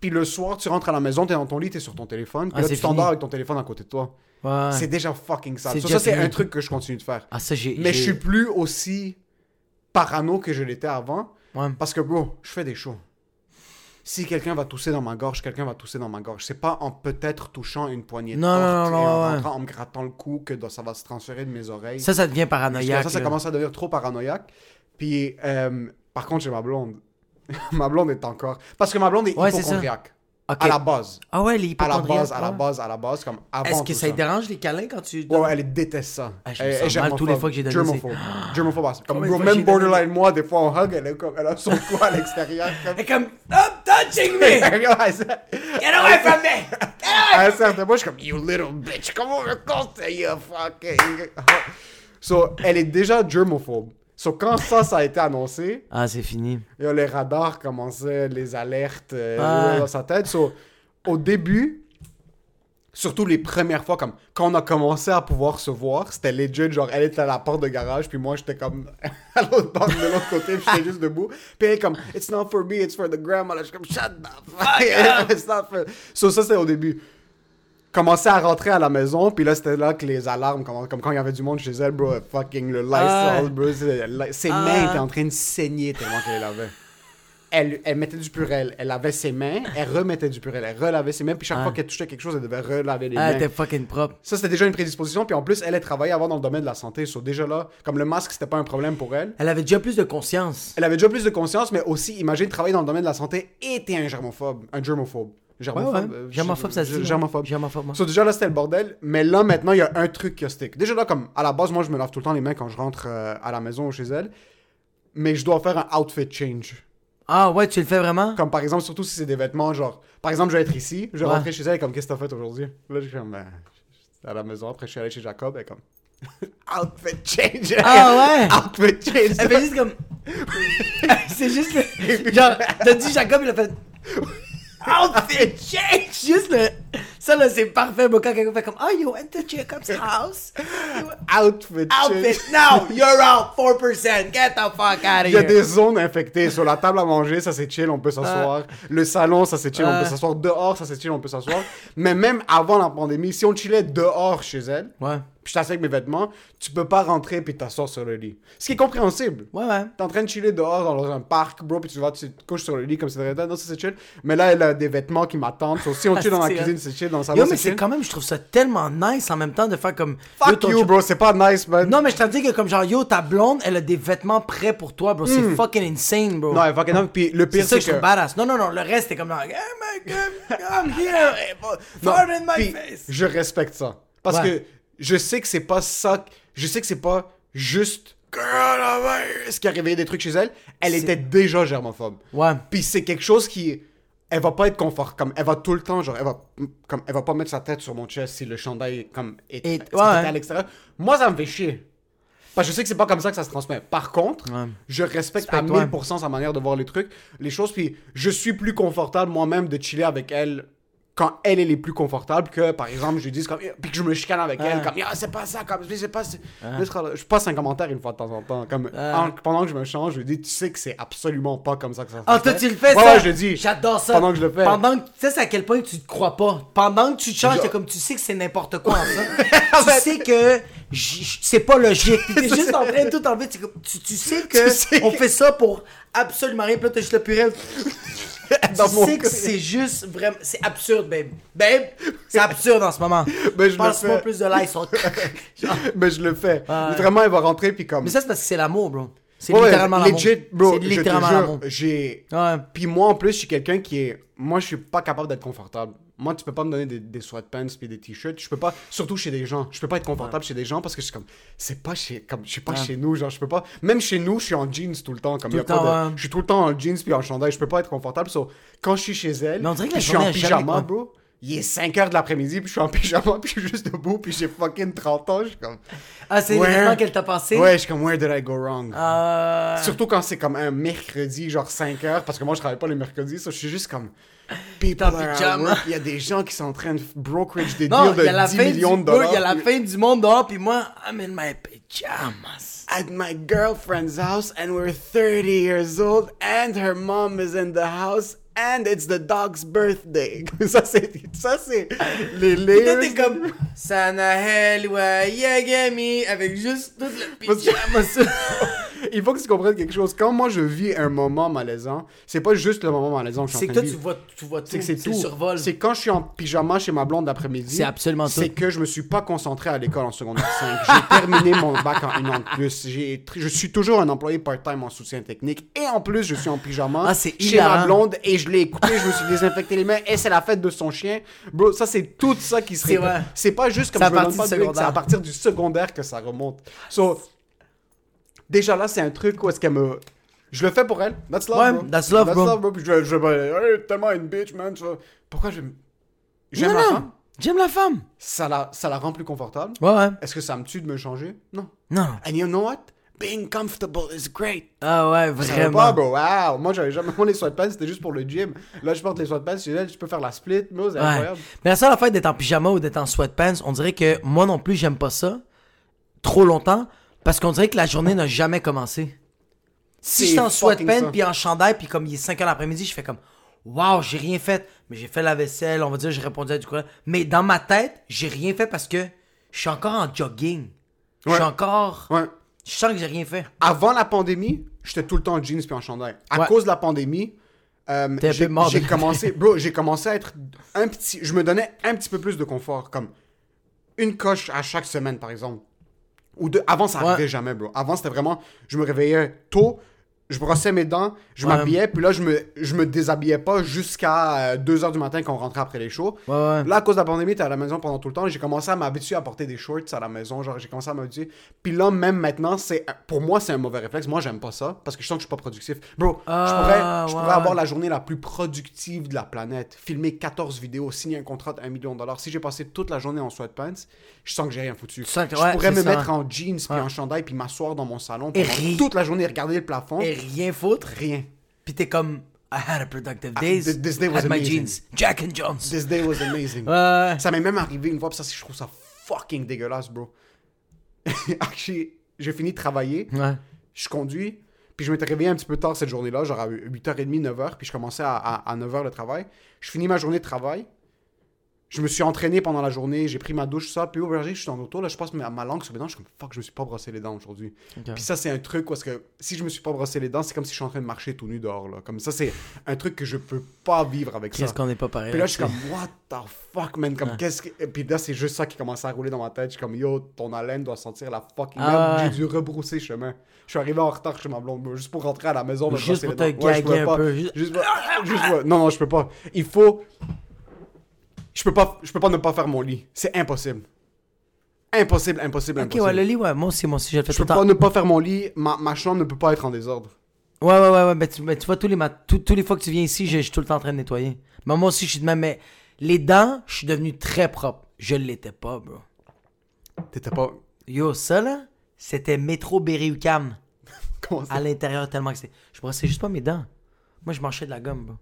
Puis le soir, tu rentres à la maison, t'es dans ton lit, t'es sur ton téléphone, puis Ah, là, c'est tu t'endors avec ton téléphone à côté de toi. Ouais. C'est déjà fucking sale. C'est Ça, c'est un truc que je continue de faire. Ah, ça. Mais je suis plus aussi parano que je l'étais avant, Ouais. parce que, bro, je fais des shows. Si quelqu'un va tousser dans ma gorge, quelqu'un va tousser dans ma gorge. C'est pas en peut-être touchant une poignée de Non, non, porte non, et en non, ouais. rentrant, en me grattant le cou que ça va se transférer de mes oreilles. Ça, ça devient paranoïaque. ça, ça là. commence à devenir trop paranoïaque. Puis, euh, par contre, j'ai ma blonde. ma blonde est encore. Parce que ma blonde est Ouais, hypochondriaque. Ok. À la base. Ah ouais, les À la base, à la base, à la base, comme avant. Est-ce que ça te dérange les câlins quand tu. Ouais, ouais, elle déteste ça. Ah, je me elle, sens elle mal tous les fois que j'ai donné Germophobe. Germophobe. Comme, bro, même borderline, moi, des fois, on hug, elle, est comme, elle a son cou à l'extérieur. comme- Elle est comme. Stop touching me! Ça- Get away from me! à un certain point, je suis comme, you little bitch, comment on me conseille, you fucking. So, elle est déjà germophobe. So, quand ça, ça a été annoncé, Ah, c'est fini. Et les radars commençaient, les alertes euh, Ah. dans sa tête. So, au début, surtout les premières fois, comme quand on a commencé à pouvoir se voir, c'était legit, genre elle était à la porte de garage, puis moi j'étais comme à l'autre bord de l'autre côté, puis j'étais juste debout. Puis elle est comme, it's not for me, it's for the grandma. Là, je suis comme, shut the fuck up, it's not for... So, ça c'était au début. Commençait à rentrer à la maison, puis là c'était là que les alarmes, comme, comme quand il y avait du monde chez elle, bro, fucking le Lysol, Ah. bro, ses Ah. mains étaient en train de saigner tellement qu'elle lavait. Elle, elle mettait du purel, elle lavait ses mains, elle remettait du purel, elle relavait ses mains, puis chaque Ah. fois qu'elle touchait quelque chose, elle devait relaver les Ah, mains. t'es fucking propre. Ça, c'était déjà une prédisposition, puis en plus, elle, elle travaillait avant dans le domaine de la santé, so déjà là, comme le masque, c'était pas un problème pour elle. Elle avait déjà plus de conscience. Elle avait déjà plus de conscience, mais aussi, imagine travailler dans le domaine de la santé et t'es un germophobe, un germophobe. Ouais, Germophobe, ouais. euh, Germophobe, ça se dit. ouais. Germophobe. Germophobe. ouais. So, déjà là, c'était le bordel. Mais là, maintenant, il y a un truc qui a stick. Déjà là, comme à la base, moi, je me lave tout le temps les mains quand je rentre euh, à la maison ou chez elle. Mais je dois faire un outfit change. Ah, ouais, tu le fais vraiment? Comme par exemple, surtout si c'est des vêtements, genre, par exemple, je vais être ici, je vais Ouais. rentrer chez elle, comme, qu'est-ce que t'as fait aujourd'hui? Là, je suis comme, ben, j'étais à la maison, après, je suis allé chez Jacob, et comme, outfit change. Ah, ouais? outfit change. Elle fait juste comme. c'est juste. Genre, t'as dit Jacob, il a fait. Outfit change! Juste le. Ça là, c'est parfait, bro. Quand quelqu'un fait comme. Oh, you went to Jacob's house? outfit change. Outfit, now, you're out 4%. Get the fuck out of Il y a here. des zones infectées. Sur la table à manger, ça c'est chill, on peut s'asseoir. Le salon, ça c'est chill, on Ah. peut s'asseoir. Dehors, ça c'est chill, on peut s'asseoir. Mais même avant la pandémie, si on chillait dehors chez elle, Ouais. Puis je assis avec mes vêtements, tu peux pas rentrer puis t'asseoir sur le lit. Ce qui est compréhensible. Ouais, ouais. T'es en train de chiller dehors dans un parc, bro, puis tu vas, tu te couches sur le lit comme c'est vrai. Non, ça c'est chill. Mais là, elle a des vêtements qui m'attendent. So, si on chill dans la cuisine, c'est chill. Dans le salon, Yo, mais c'est quand même, je trouve ça tellement nice en même temps de faire comme. Yo, Fuck ton you, bro, c'est pas nice, man. Non, mais je t'en dis que comme genre, yo, ta blonde, elle a des vêtements prêts pour toi, bro. C'est fucking insane, bro. Hmm. Non, fucking non. Puis le pire, ça c'est que que. badass. Non, non, non, le reste, c'est comme genre, hey, my God, I'm here, Non, fart in my face. Je respecte ça. Parce Ouais. que je sais que c'est pas ça. Je sais que c'est pas juste. Ce qui a réveillé des trucs chez elle. Elle était déjà germophobe. Ouais. Puis c'est quelque chose qui. Elle va pas être confort. Comme, elle va tout le temps, genre, elle va, comme, elle va pas mettre sa tête sur mon chest si le chandail, comme, est, Et- ouais. à l'extérieur. Moi, ça me fait chier. Parce que je sais que c'est pas comme ça que ça se transmet. Par contre, Ouais. je respecte à Respecte-toi. 1000% sa manière de voir les trucs, les choses, puis je suis plus confortable moi-même de chiller avec elle quand elle elle est plus confortable que par exemple je lui dis comme puis que je me chicane avec elle Ouais. comme Ah, c'est pas ça comme c'est pas c'est- je passe un commentaire une fois de temps en temps comme en- pendant que je me change je lui dis tu sais que c'est absolument pas comme ça que ça se Ah, toi, fait. tu le fais, Ouais, ça? ouais, je le dis J'adore ça. pendant que je le fais Pendant que, tu sais, c'est à quel point tu te crois pas. Pendant que tu te changes, t'es comme, tu sais que c'est n'importe quoi, en ça. tu sais que c'est pas logique. T'es juste en train de tout enlever. Tu, tu sais que Tu sais on que- fait ça pour absolument rien. Puis là, t'as juste le purée. Dans tu mon sais que c'est juste vraiment. C'est absurde, babe. Babe, c'est absurde en ce moment. Ben, je fais. plus de lice. mais je le fais Ouais. vraiment elle va rentrer puis comme Mais ça, c'est parce que c'est l'amour, bro. C'est Ouais, littéralement l'amour. legit bro C'est littéralement l'amour. j'ai Ouais. Puis moi, en plus, je suis quelqu'un qui est. Moi, je suis pas capable d'être confortable. Moi, tu peux pas me donner des, des sweatpants puis des t-shirts. Je peux pas. Surtout chez des gens. Je peux pas être confortable chez des gens parce que je suis comme. C'est pas chez. Comme, je suis pas Ouais. chez nous. Genre, je peux pas. Même chez nous, je suis en jeans tout le temps. Comme Tout y a pas de- ouais. Je suis tout le temps en jeans puis en chandail. Je peux pas être confortable. So, quand je suis chez elle. Je suis en jamais- pyjama, ouais. bro. Il est 5 h de l'après-midi puis je suis en pyjama puis je suis juste debout puis j'ai fucking 30 ans. Je suis comme. Ah, c'est l'événement qu'elle t'a passé? Ouais, je suis comme, where did I go wrong? Euh... Surtout quand c'est comme un mercredi, genre 5 heures, parce que moi je travaille pas les mercredis, ça je suis juste comme. People are at work. Il y a des gens qui sont en train de brokerage des Non, deals il y a la de 10 fin millions de dollars. il y a la fin du monde dehors, puis moi, I'm in my pajamas. At my girlfriend's house, and we're 30 years old, and her mom is in the house, and it's the dog's birthday. ça c'est. Ça c'est. Les Puis layers. t'es comme Sanahel wa Yagami avec juste tout le que- pyjama Il faut que tu comprennes quelque chose. Quand moi je vis un moment malaisant, c'est pas juste le moment malaisant que je suis C'est en que train toi, de tu vivre. vois, tu vois tout, C'est que c'est tout. survoles. C'est quand je suis en pyjama chez ma blonde l'après-midi. C'est absolument C'est tout. que je me suis pas concentré à l'école en secondaire 5. J'ai terminé mon bac en une an de plus. J'ai Je suis toujours un employé part-time en soutien technique. Et en plus, je suis en pyjama Ah, c'est chez hilarant. ma blonde et je l'ai écouté. Je me suis désinfecté les mains et c'est la fête de son chien. Bro, ça, c'est tout ça qui se C'est répète. vrai. C'est pas juste comme à je me donne partir pas de. C'est à partir du secondaire que ça remonte. So, déjà là, c'est un truc où est-ce qu'elle me. Je le fais pour elle. That's love, Ouais, bro. that's love, bro. Puis je, je, hey, tellement une bitch, man. Pourquoi je. J'aime la non. femme? J'aime la femme. Ça la, ça la rend plus confortable? Ouais, ouais. Est-ce que ça me tue de me changer? Non. Non. And you know what? Being comfortable is great. Ah ouais, vraiment. pas, bro. Wow. Moi, j'avais jamais. Moi, les sweatpants, c'était juste pour le gym. Là, je porte les sweatpants elle, je peux faire la split. Mais c'est Ouais. incroyable. Mais la seule affaire d'être en pyjama ou d'être en sweatpants, on dirait que moi non plus, j'aime pas ça trop longtemps parce qu'on dirait que la journée n'a jamais commencé. Si j'étais en sweatpants puis en chandail puis comme il est 5 heures l'après-midi, je fais comme waouh, j'ai rien fait, mais j'ai fait la vaisselle, on va dire j'ai répondu à du courriel, mais dans ma tête, j'ai rien fait parce que je suis encore en jogging. Je suis encore Ouais. Je sens que j'ai rien fait. Avant la pandémie, j'étais tout le temps en jeans puis en chandail. À Ouais. cause de la pandémie, euh, j'ai de- commencé, bro, j'ai commencé à être un petit, je me donnais un petit peu plus de confort, comme une coche à chaque semaine par exemple. Ou deux. Avant ça Ouais. arrivait jamais, bro. Avant c'était vraiment, je me réveillais tôt. Je brossais mes dents, je Ouais. m'habillais, puis là, je me, je me déshabillais pas jusqu'à 2h du matin quand on rentrait après les shows. Ouais, ouais. Là, à cause de la pandémie, t'es à la maison pendant tout le temps. J'ai commencé à m'habituer à porter des shorts à la maison. Genre, j'ai commencé à m'habituer. Puis là, même maintenant, c'est pour moi, c'est un mauvais réflexe. Moi, j'aime pas ça parce que je sens que je suis pas productif. Bro, Ah, je pourrais, je pourrais avoir la journée la plus productive de la planète. Filmer 14 vidéos, signer un contrat de 1 million de dollars. Si j'ai passé toute la journée en sweatpants, je sens que j'ai rien foutu. Je pourrais me ça. mettre en jeans puis en chandail puis m'asseoir dans mon salon pendant toute la journée et regarder le plafond. Et rien foutre. Rien. Puis t'es comme I had a productive days. this- this day was had my amazing. jeans. Jack and Jones. This day was amazing. Ouais. Ça m'est même arrivé une fois, puis ça, je trouve ça fucking dégueulasse, bro. Actually, j'ai fini de travailler, Ouais. je conduis, puis je m'étais réveillé un petit peu tard cette journée-là, genre à 8h30, 9h, puis je commençais à, à, 9h le travail. Je finis ma journée de travail, Je me suis entraîné pendant la journée, j'ai pris ma douche, ça. Puis au berger, je suis dans l'auto, là, je passe ma, ma langue sur mes dents. Je suis comme, fuck, je me suis pas brossé les dents aujourd'hui. Ok. Puis ça, c'est un truc parce que si je me suis pas brossé les dents, c'est comme si je suis en train de marcher tout nu dehors, là. Comme ça, c'est un truc que je peux pas vivre avec ça. Qu'est-ce qu'on n'est pas pareil. Puis là, je suis comme, what the fuck, man? Comme, Ouais. qu'est-ce que. Et puis là, c'est juste ça qui commence à rouler dans ma tête. Je suis comme, yo, ton haleine doit sentir la fucking Ah. J'ai dû rebrousser chemin. Je suis arrivé en retard chez ma blonde, juste pour rentrer à la maison. me Juste pour les te dents. Ouais, un pas. peu. Juste- Juste, Non, non, je peux pas. Il faut. Je peux pas, je peux pas ne pas faire mon lit. C'est impossible. Impossible, impossible, Ok, impossible. ouais, le lit, ouais. Moi aussi, moi aussi, je le fais Je tout peux le temps. pas ne pas faire mon lit. Ma, ma chambre ne peut pas être en désordre. Ouais, ouais, ouais, ouais. Mais tu, mais tu vois, tous les, mat- tous- tous les fois que tu viens ici, je, je suis tout le temps en train de nettoyer. Mais moi aussi, je suis de même. Mais les dents, je suis devenu très propre. Je l'étais pas, bro. T'étais pas. Yo, ça, là, c'était métro Berry-UQAM. Comment ça? À l'intérieur, tellement que c'est. Je brossais juste pas mes dents. Moi, je mangeais de la gomme, bro.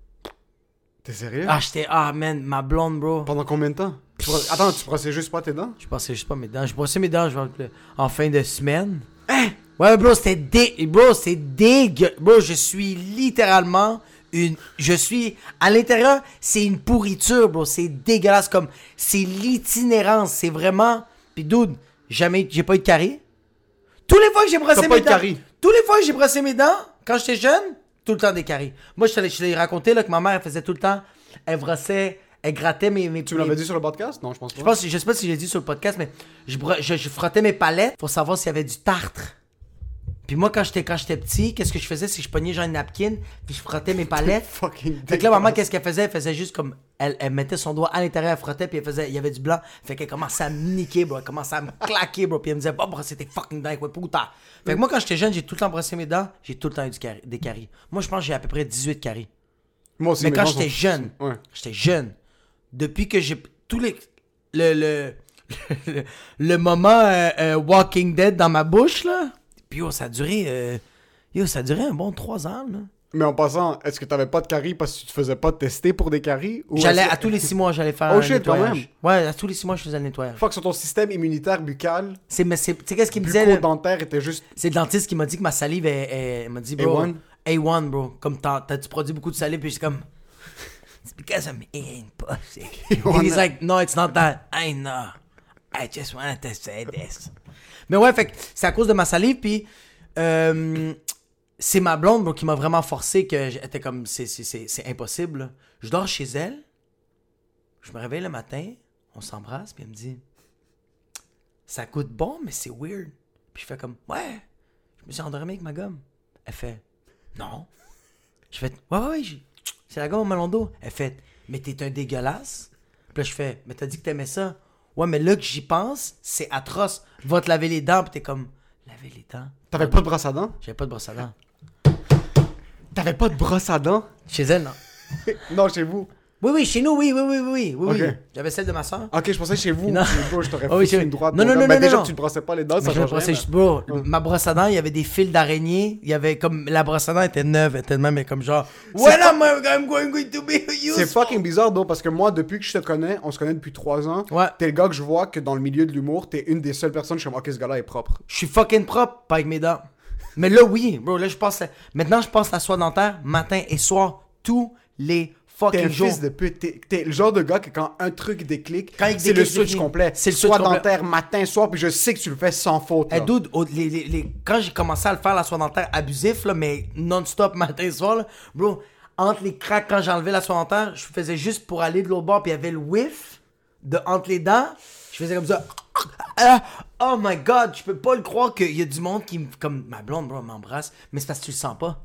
T'es sérieux? Ah, j'étais. Ah, man, ma blonde, bro. Pendant combien de temps? Tu Attends, tu brossais juste pas tes dents? Je brossais juste pas mes dents. Je brossais mes dents je vois, en fin de semaine. Hein? Ouais, bro, c'était dé... Bro, c'est dégueu. Bro, je suis littéralement une... Je suis... À l'intérieur, c'est une pourriture, bro. C'est dégueulasse comme... C'est l'itinérance. C'est vraiment... Puis dude, jamais... J'ai pas eu de carie. Tous les fois que j'ai brossé T'as mes pas eu de dents... carie? Tous les fois que j'ai brossé mes dents, quand j'étais jeune, tout le temps des caries. Moi, je te l'ai- raconté, là, que ma mère, elle faisait tout le temps... Elle brossait... Elle grattait mes... mes Tu me l'avais dit sur le podcast? Non, je pense pas. je pense, je sais pas si j'ai dit sur le podcast, mais je, je, je frottais mes palettes pour savoir s'il y avait du tartre. Puis moi, quand j'étais quand j'étais petit, qu'est-ce que je faisais, c'est que je pognais genre une napkin, puis je frottais mes palettes. fucking Fait que là, maman, qu'est-ce qu'elle faisait? Elle faisait juste comme. Elle, elle mettait son doigt à l'intérieur, elle frottait, puis elle faisait. Il y avait du blanc. Fait qu'elle commençait à me niquer, bro. Elle commençait à me claquer, bro. Puis elle me disait, bah, brosser tes fucking avec ouais, puta. Fait que moi, quand j'étais jeune, j'ai tout le temps brossé mes dents, j'ai tout le temps eu du cari- des caries. Moi, je pense que j'ai à peu près 18 caries. Moi aussi, Mais quand j'étais jeune, Ouais. j'étais jeune. Depuis que j'ai tous les le le le, le moment euh, euh, Walking Dead dans ma bouche là, puis yo, ça a duré euh, yo, ça a duré un bon trois ans là. Mais en passant, est-ce que t'avais pas de caries parce que tu te faisais pas tester pour des caries? ou J'allais est-ce que- à tous les six mois, j'allais faire Oh un shit, quand nettoyage. Ouais, à tous les six mois, je faisais le nettoyage. Fuck, sur ton système immunitaire buccal, C'est mais c'est tu sais qu'est-ce qu'il me disait là? bucco-dentaire était juste... C'est le dentiste qui m'a dit que ma salive est, est- il m'a dit bro A1? A1 bro, comme t'as t'as- tu produis beaucoup de salive puis c'est comme It's because I'm eating pussy. And he's like, no, it's not that. I know. I just. Mais ouais, fait c'est à cause de ma salive, puis euh, c'est ma blonde bro, qui m'a vraiment forcé que j'étais comme, c'est, impossible. Je dors chez elle, je me réveille le matin, on s'embrasse, puis elle me dit, ça goûte bon, mais c'est weird. Puis je fais comme, ouais, je me suis endormi avec ma gomme. Elle fait, non. Je fais, ouais, ouais, ouais, c'est la gomme au melon. Elle fait, mais t'es un dégueulasse. Puis là, je fais, mais t'as dit que t'aimais ça. Ouais, mais là que j'y pense, c'est atroce. Va te laver les dents, puis t'es comme, laver les dents? T'avais pas de brosse à dents? J'avais pas de brosse à dents. T'avais pas de brosse à dents? Chez elle, non. Non, chez vous. Oui, oui, chez nous, oui, oui, oui, oui, oui, oui. J'avais celle de ma soeur. Ok, je pensais chez vous. Non. Bro, je t'aurais Ah oui, foutu une droite. Non, non, non, Ben, non, déjà non. que tu te brossais pas les dents, Mais ça je me change brossais rien. juste, bro, ma brosse à dents, il y avait des fils d'araignée. Il y avait comme, la brosse à dents était neuve, elle était de même, mais comme genre, When am I I'm going to be useful? C'est fucking bizarre, donc, parce que moi, depuis que je te connais, on se connaît depuis 3 ans. Ouais. T'es le gars que je vois que dans le milieu de l'humour, t'es une des seules personnes, je suis comme, ok, ce gars-là est propre. Je suis fucking propre, pas avec mes dents. Mais là, oui, bro, là, je passe. la- Maintenant, je passe la soie dentaire matin et soir, tous les fucking un jours. fils de pute. T'es, le genre de gars que quand un truc il c'est le déclic, switch déclic. complet. C'est le switch complet. dentaire, matin, soir, puis je sais que tu le fais sans faute. Là. dude, au- les- les- les- quand j'ai commencé à le faire, la soie dentaire abusif, là, mais non-stop matin soir, là, bro, entre les craques, quand j'enlevais la soie dentaire, je faisais juste pour aller de l'autre bord, puis il y avait le whiff de entre les dents. Je faisais comme ça. Ah, oh my god, je peux pas le croire qu'il y a du monde qui, me- comme ma blonde, bro, m'embrasse, mais c'est parce que tu le sens pas.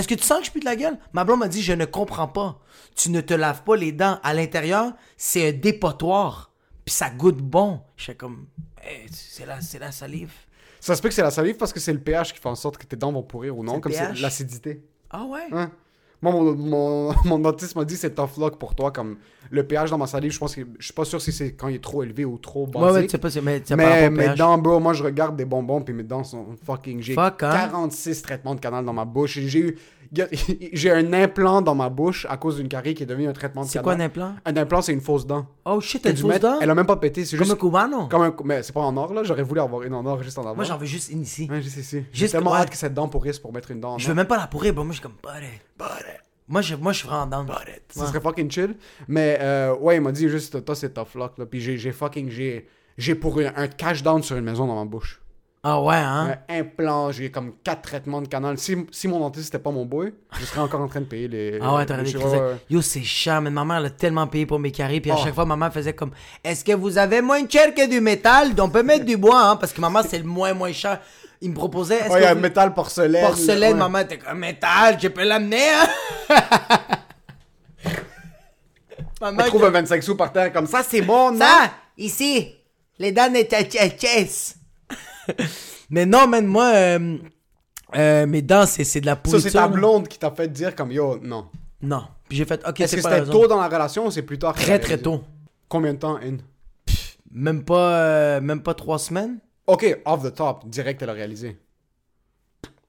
Est-ce que tu sens que je pue de la gueule? Ma blonde m'a dit, je ne comprends pas. Tu ne te laves pas les dents. À l'intérieur, c'est un dépotoir. Puis ça goûte bon. Je fais comme, Hey, c'est la, c'est la salive. Ça se peut que c'est la salive parce que c'est le pH qui fait en sorte que tes dents vont pourrir ou non, comme c'est l'acidité. Ah ouais? Hein? Moi, mon, mon, mon dentiste m'a dit c'est tough luck pour toi. Comme le pH dans ma salive, je pense que je suis pas sûr si c'est quand il est trop élevé ou trop basique. Ouais, ouais, tu sais pas, c'est- mais tu mais mes dents, bro, moi je regarde des bonbons puis mes dents sont fucking. J'ai Fuck, hein? 46 traitements de canal dans ma bouche. J'ai eu. J'ai un implant dans ma bouche à cause d'une carie qui est devenue un traitement de C'est canal. quoi un implant? Un implant, c'est une fausse dent. Oh shit, t'as une fausse dent? Elle a même pas pété, c'est Comme juste. un cubano? Comme un... Mais c'est pas en or là, j'aurais voulu avoir une en or juste en avant. Moi, j'en veux juste une ici. Ouais, je sais, si. J'ai Juste tellement hâte que cette dent pourrisse pour mettre une dent en Je or. veux même pas la pourrir, bro. Moi, je suis comme, buddy, buddy. Moi, je, moi, je suis vraiment down. Ça serait fucking chill. Mais euh, ouais, il m'a dit juste, toi, c'est tough luck. Là. Puis j'ai j'ai fucking. J'ai j'ai pour un, un cash down sur une maison dans ma bouche. Ah ouais, hein? Un implant, j'ai comme quatre traitements de canal. Si, si mon dentiste c'était pas mon boy, je serais encore en train de payer les. Ah ouais, t'aurais des crises. Yo, c'est cher, mais ma mère, elle a tellement payé pour mes carrés, puis à Oh. chaque fois, ma mère faisait comme Est-ce que vous avez moins cher que du métal On peut mettre du bois, hein, parce que maman, c'est le moins, moins cher. Il me proposait Ouais, il y a que vous- métal, porcelaine. porcelaine, ouais. maman était comme métal, je peux l'amener, hein? Maman, Elle trouve un 25 sous par terre comme ça, c'est bon, non? Ça, ici, les ta ta- caisse. Mais non, man, moi, euh, euh, mes dents, c'est c'est de la Ça, pourriture. c'est ta blonde qui t'a fait dire comme yo, non. Non. Puis j'ai fait, ok, Est-ce que c'était tôt dans la relation ou c'est plus tard? Très, très tôt. Combien de temps, in? Même pas, euh, même pas trois semaines. Ok, off the top, direct, elle a réalisé.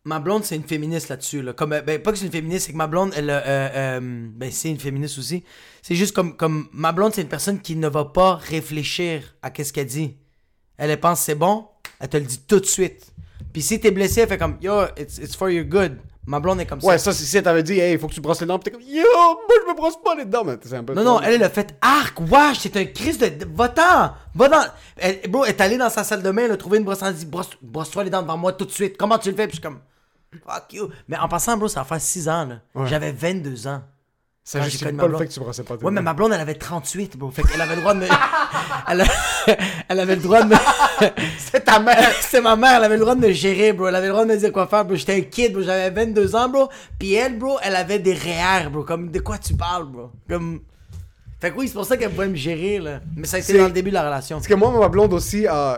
Ma blonde, c'est une féministe là-dessus. Là. Comme, euh, ben, pas que c'est une féministe, c'est que ma blonde, elle, euh, euh, ben, c'est une féministe aussi. C'est juste comme, comme ma blonde, c'est une personne qui ne va pas réfléchir à qu'est-ce qu'elle dit. Elle, elle pense c'est bon, elle te le dit tout de suite. Puis si t'es blessé, elle fait comme yo, it's, it's for your good. Ma blonde est comme Ouais, ça. ça, c'est- si elle t'avait dit, hey, il faut que tu brosses les dents, pis t'es comme, yo, moi, je me brosse pas les dents, mais c'est un peu. Non, non, elle, elle a fait arc, wesh, c'est un crise de. Va-t'en! Va dans. Elle, bro, elle est allée dans sa salle de bain, elle a trouvé une brosse, elle a dit brosse, brosse-toi les dents devant moi tout de suite. Comment tu le fais? Puis je suis comme. Fuck you. Mais en passant, bro, ça va faire 6 ans, là. Ouais. J'avais 22 ans. Ça j'ai justifie pas le fait que tu brossais pas tes Ouais, mais ma blonde, elle avait 38, bro. Fait qu'elle avait le droit de me. elle, a- elle avait le droit de me. C'est ta mère! C'est ma mère, elle avait le droit de me gérer, bro. Elle avait le droit de me dire quoi faire, bro. J'étais un kid, bro. J'avais 22 ans, bro. Puis elle, bro, elle avait des REER, bro. Comme, de quoi tu parles, bro? Comme. Fait que oui, c'est pour ça qu'elle pouvait me gérer, là. Mais ça a été dans le début de la relation. Parce que moi, ma blonde aussi, euh,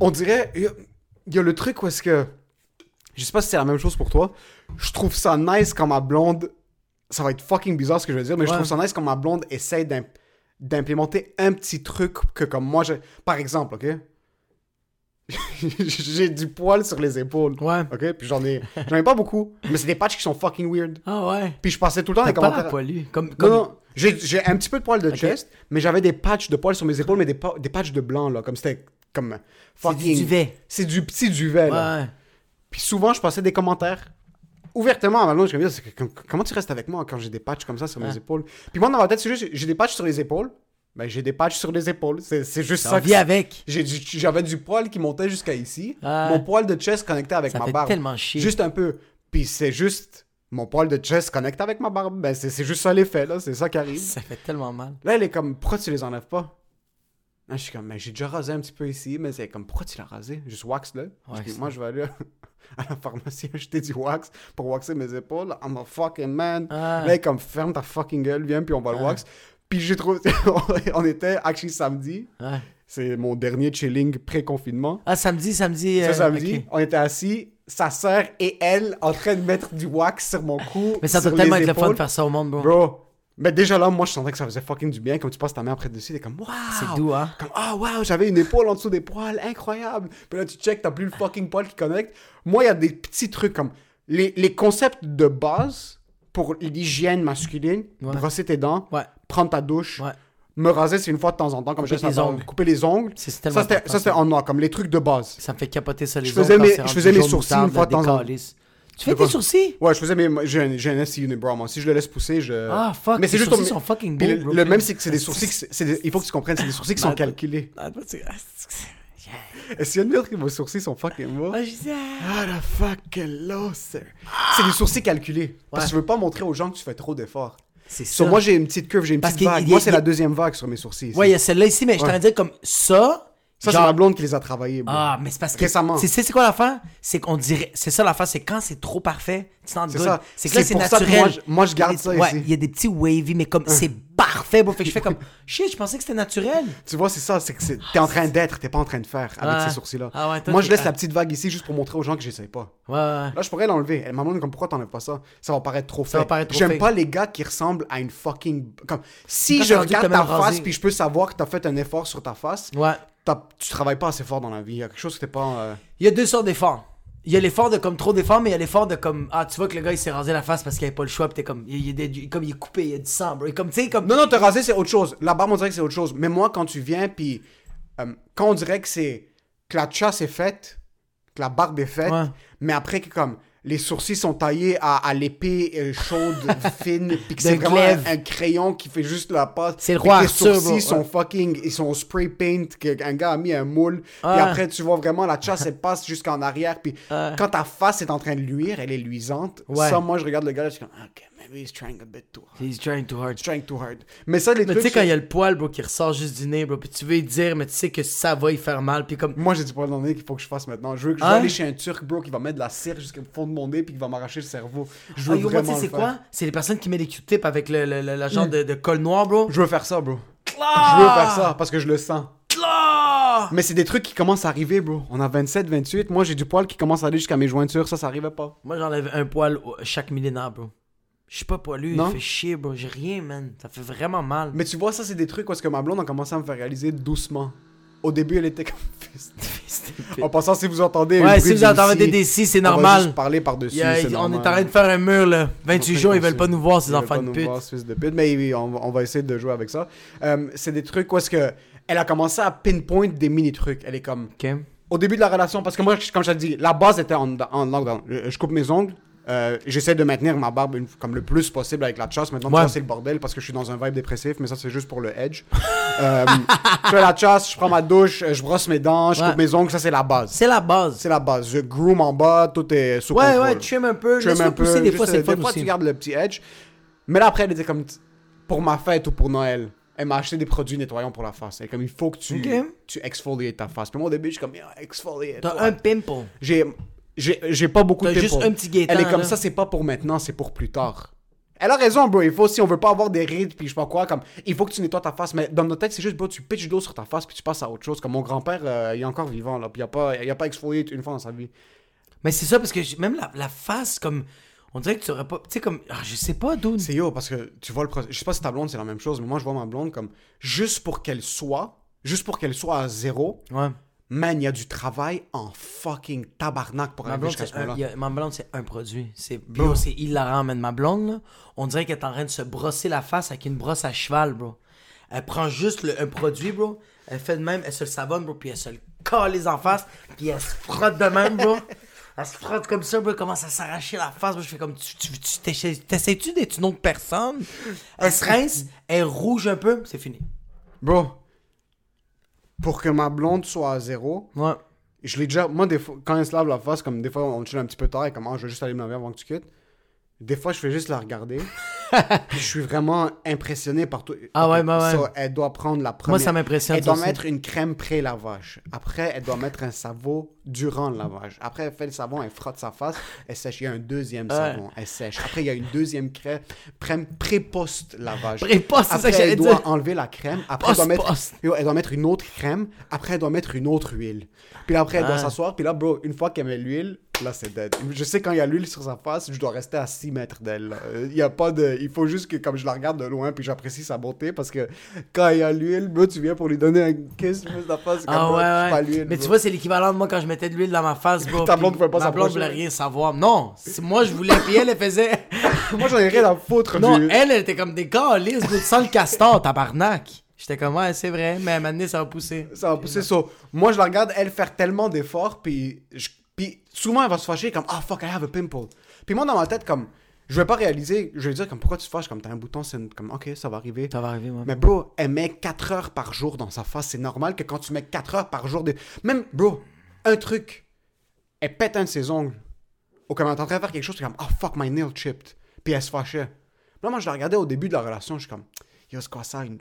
on dirait, il y a- il y, a le truc où est-ce que, je sais pas si c'est la même chose pour toi, je trouve ça nice quand ma blonde, ça va être fucking bizarre ce que je veux dire, mais je trouve ça nice quand ma blonde essaie d'im- d'implémenter un petit truc que comme moi, je... par exemple, ok? J'ai du poil sur les épaules. Ouais. Ok? Puis j'en ai, j'en ai pas beaucoup, mais c'est des patchs qui sont fucking weird. Ah ouais. Puis je passais tout le temps les pas commentaires. poilu. Comme, Non, comme... non, j'ai j'ai un petit peu de poil de chest, mais j'avais des patchs de poils sur mes épaules, mais des, des patchs de blanc, là, comme c'était comme C'est fucking... du duvet. C'est du petit duvet, là. Ouais. Puis souvent, je passais des commentaires ouvertement à ma blonde, je me com- comment tu restes avec moi quand j'ai des patchs comme ça sur mes Ouais. épaules? Puis moi, dans ma tête, c'est juste, j'ai des patchs sur les épaules, ben j'ai des patchs sur les épaules, c'est juste ça. c'est. avec. J'avais du poil qui montait jusqu'à ici, Ouais. mon poil de chest connecté avec Ça ma fait barbe. tellement chier. Juste un peu. Puis c'est juste... Mon poil de chest connecté avec ma barbe, ben c'est c'est juste ça l'effet, là, c'est ça qui arrive. Ça fait tellement mal. Là, elle est comme, pourquoi tu les enlèves pas? Là, je suis comme, mais j'ai déjà rasé un petit peu ici, mais c'est comme, pourquoi tu l'as rasé? Juste wax là? Je dis, moi, je vais aller à la pharmacie acheter du wax pour waxer mes épaules. I'm a fucking man. Ah. Là, elle est comme, ferme ta fucking gueule, viens, puis on va le Ah. wax. Puis j'ai trouvé, on était, actually, samedi. C'est mon dernier chilling pré-confinement. Ah, samedi, samedi. Ce euh, samedi, on était assis, sa sœur et elle en train de mettre du wax sur mon cou. Mais ça doit tellement être le fun de faire ça au monde, bro. Bro, mais déjà là, moi, je sentais que ça faisait fucking du bien. Comme tu passes ta main après dessus, t'es comme, waouh! C'est doux, hein? Comme, ah, waouh, j'avais une épaule en dessous des poils, incroyable! Puis là, tu check, t'as plus le fucking poil qui connecte. Moi, il y a des petits trucs comme les, les concepts de base pour l'hygiène masculine, Ouais. brosser tes dents, Ouais. prendre ta douche, Ouais. me raser, c'est une fois de temps en temps, comme Couper je les ongles. couper les ongles. C'est Ça, c'était en noir, comme les trucs de base. Ça me fait capoter ça, les Je faisais ongles, mes- je faisais mes sourcils une fois de temps en temps. Tu fais tes sourcils? Ouais, je faisais mes. J'ai un, j'ai un SC Unibrow, moi. Si je le laisse pousser, je. Ah, fuck, Mais c'est juste sourcils au- sont fucking beaux, le, bro. le même, c'est que c'est des sourcils. qui- c'est des- il faut que tu comprennes, c'est des sourcils qui sont calculés. Ah, Est-ce qu'il y a une dire que vos sourcils sont fucking beaux? Ah, je dis, ah. La fuck, hello, sir. C'est des sourcils calculés. Parce que je veux pas montrer aux gens que tu fais trop d'efforts. C'est ça. Sur moi, j'ai une petite curve, j'ai une Parce petite vague. Moi, c'est la deuxième vague sur mes sourcils. ici. Ouais, il y a celle-là ici, mais je t'en dire comme ça. Ça, c'est ma blonde qui les a travaillés. bro. Ah, mais c'est parce que. Récemment. C'est quoi l'affaire? C'est qu'on dirait. C'est ça l'affaire, c'est quand c'est trop parfait, tu t'en C'est ça. C'est que là, C'est que naturel. moi, je- moi, je garde ça ouais, ici. il y a des petits wavy, mais comme c'est parfait, bro. Fait que je fais comme. Shit, je pensais que c'était naturel. Tu vois, c'est ça. C'est que t'es en train d'être, t'es pas en train de faire avec ces sourcils-là. Ah ouais, moi, je laisse la petite vague ici juste pour montrer aux gens que j'essaye pas. Ouais, ouais. Là, je pourrais l'enlever. Elle m'a demandé comme pourquoi t'enlèves pas ça? Ça va paraître trop Ça va fait. paraître trop J'aime pas les gars qui ressemblent à une fucking. Comme si je regarde ta face puis je peux savoir que t'as fait un effort sur ta face, Ouais. Tu travailles pas assez fort dans la vie. Il y a quelque chose que t'es pas. euh, Il y a deux sortes d'efforts. Il y a l'effort de comme trop d'efforts, mais il y a l'effort de comme. Ah, tu vois que le gars il s'est rasé la face parce qu'il avait pas le choix, pis t'es comme. Il, comme il est coupé, il y a du sang, bro. Et comme, tu sais, comme. Non, non, te raser, c'est autre chose. La barbe, on dirait que c'est autre chose. Mais moi, quand tu viens, puis euh, quand on dirait que c'est. que la chasse est faite, que la barbe est faite, Ouais. mais après que comme. Les sourcils sont taillés à, à l'épée euh, chaude, fine, puis c'est vraiment un, un crayon qui fait juste la passe. C'est le Puis roi Les sourcils sont fucking, ils sont spray paint, qu'un gars a mis un moule. Puis Ouais. après, tu vois vraiment la chasse, elle passe jusqu'en arrière. Puis Ouais. quand ta face est en train de luire, elle est luisante. Ouais. Ça, moi, je regarde le gars, là, je suis comme, ok, maybe he's trying a bit too hard. He's trying too hard. He's trying too hard. Mais ça, les Mais tu sais, quand il y a le poil, bro, qui ressort juste du nez, bro, puis tu veux y dire, mais tu sais que ça va y faire mal, puis comme. Moi, j'ai du poil dans le nez qu'il faut que je fasse maintenant. Je veux, je veux Hein? aller chez un turc, bro, qui va mettre de la cire jusqu'au fond de mon nez puis qui va m'arracher le cerveau. Je Ah, veux yo, moi, tu vraiment sais, c'est quoi? C'est les personnes qui mettent des Q-tips avec le, le, le- le genre de, de col noir, bro. Je veux faire ça, bro. Ah! Je veux faire ça parce que je le sens. Ah! Mais c'est des trucs qui commencent à arriver, bro. On a 27, 28. Moi, j'ai du poil qui commence à aller jusqu'à mes jointures. Ça, ça arrivait pas. Moi, j'enlève un poil chaque millénaire, bro. Je suis pas poilu, il fait chier, bro. J'ai rien, man. Ça fait vraiment mal. Mais tu vois, ça, c'est des trucs où est-ce que ma blonde a commencé à me faire réaliser doucement. Au début, elle était comme... En passant, si vous entendez... Ouais, si vous entendez des si, c'est on va normal. juste parler par-dessus, on normal. est en train de faire un mur, là. 28 jours, ils veulent pas nous voir, ces enfants pas de nous pute. voir, fils de pute. Mais oui, on, va- on va essayer de jouer avec ça. Euh, c'est des trucs où est-ce que... Elle a commencé à pinpoint des mini-trucs. Elle est comme... Ok. Au début de la relation, parce que moi, comme je t'ai dit, la base était en, en lockdown. Je, je coupe mes ongles. Euh, J'essaie de maintenir ma barbe une- comme le plus possible avec la chasse. Maintenant, Ouais. c'est le bordel parce que je suis dans un vibe dépressif, mais ça, c'est juste pour le edge. Euh, je fais la chasse, je prends ma douche, je brosse mes dents, je Ouais. coupe mes ongles. Ça, c'est la base. C'est la base. C'est la base. Je groom en bas, tout est sous Ouais, contrôle. ouais, trim un peu. Trim un peu. pousser, des juste, fois, c'est le euh, Des fois, aussi. tu gardes le petit edge. Mais là, après, elle était comme... Pour ma fête ou pour Noël, elle m'a acheté des produits nettoyants pour la face. Elle est comme, il faut que tu, Ok. tu exfoliates ta face. Puis moi, au début, je suis comme, Yeah, exfoliate. T'as un pimple. J'ai, j'ai, pas beaucoup de juste un petit guettant, Elle est comme là. ça, c'est pas pour maintenant, c'est pour plus tard. Elle a raison, bro. Il faut, si on veut pas avoir des rides, puis je sais pas quoi, comme, il faut que tu nettoies ta face. Mais dans notre tête, c'est juste, bro, tu pitches d'eau sur ta face, puis tu passes à autre chose. Comme mon grand-père, euh, il est encore vivant, là, puis il a pas, il a pas exfolié une fois dans sa vie. Mais c'est ça, parce que même la, la face, comme. On dirait que tu aurais pas. Tu sais, comme. Ah, je sais pas, d'où. C'est yo, parce que tu vois le. Je sais pas si ta blonde, c'est la même chose, mais moi, je vois ma blonde comme, juste pour qu'elle soit, juste pour qu'elle soit à zéro, Ouais. Man, il y a du travail en fucking tabarnak pour Ma arriver blonde, jusqu'à ce un, a- ma blonde, c'est un produit. C'est Bro. c'est hilarant, man. Ma blonde, là, on dirait qu'elle est en train de se brosser la face avec une brosse à cheval, bro. Elle prend juste le- un produit, bro. Elle fait de même, elle se le savonne, bro, puis elle se le calise en face, puis elle se frotte de même, bro. Elle se frotte comme ça, bro, elle commence à s'arracher la face, bro. Je fais comme, tu, tu, tu t'essaies- t'essaies-tu d'être une autre personne? Elle se rince, elle rouge un peu, c'est fini. Bro, pour que ma blonde soit à zéro, Ouais. Je l'ai déjà. Moi, des fois, quand elle se lave la face, comme des fois, on chill un petit peu tard, et comme, ah, je vais juste aller me laver avant que tu quittes. Des fois, je fais juste la regarder. Je suis vraiment impressionné par tout. Ah ouais, bah ouais. Elle doit prendre la première. Moi, ça m'impressionne, Elle doit aussi. mettre une crème pré-lavage. Après, elle doit mettre un savon durant le lavage. Après, elle fait le savon, elle frotte sa face, elle sèche. Il y a un deuxième savon, elle sèche. Après, il y a une deuxième crème, crème pré-post-lavage. Pré-post, c'est ça Après, que elle doit dire. enlever la crème. Après, elle doit, mettre, elle doit mettre une autre crème. Après, elle doit mettre une autre huile. Puis là, après, elle doit s'asseoir. Puis là, bro, une fois qu'elle met l'huile, là, c'est dead. Je sais quand il y a l'huile sur sa face, je dois rester à 6 mètres d'elle. là. Euh, Il y a pas de... Il faut juste que, comme je la regarde de loin, puis j'apprécie sa beauté, parce que quand il y a l'huile, tu viens pour lui donner un kiss, plus la face, comme, Ah ouais, pas ouais. l'huile, Mais bro. tu vois, c'est l'équivalent de moi quand je mettais de l'huile dans ma face, bro. Ta blonde pouvait pas Ma blonde voulait rien savoir. Non, moi je voulais, puis elle, elle faisait. Moi, j'en ai rien à foutre Non, du... elle, elle était comme des calices, sans le castor, tabarnak. J'étais comme, ouais, c'est vrai, mais à un moment donné, ça va pousser. Ça va pousser ça. Moi, je la regarde, elle faire tellement d'efforts, puis, je- souvent, elle va se fâcher comme Ah, fuck, I have a pimple. Puis moi, dans ma tête, comme, je vais pas réaliser, je vais dire, comme, pourquoi tu te fâches, comme, t'as un bouton, c'est une- comme, ok, ça va arriver. Ça va arriver, moi. Mais bro, elle met 4 heures par jour dans sa face. C'est normal que quand tu mets 4 heures par jour, de... même, bro, un truc, elle pète un de ses ongles. Ou comme elle est en train de faire quelque chose, c'est comme, oh fuck, my nail chipped. Puis elle se fâchait. Là, moi, je la regardais au début de la relation, je suis comme, yo, c'est quoi ça? une-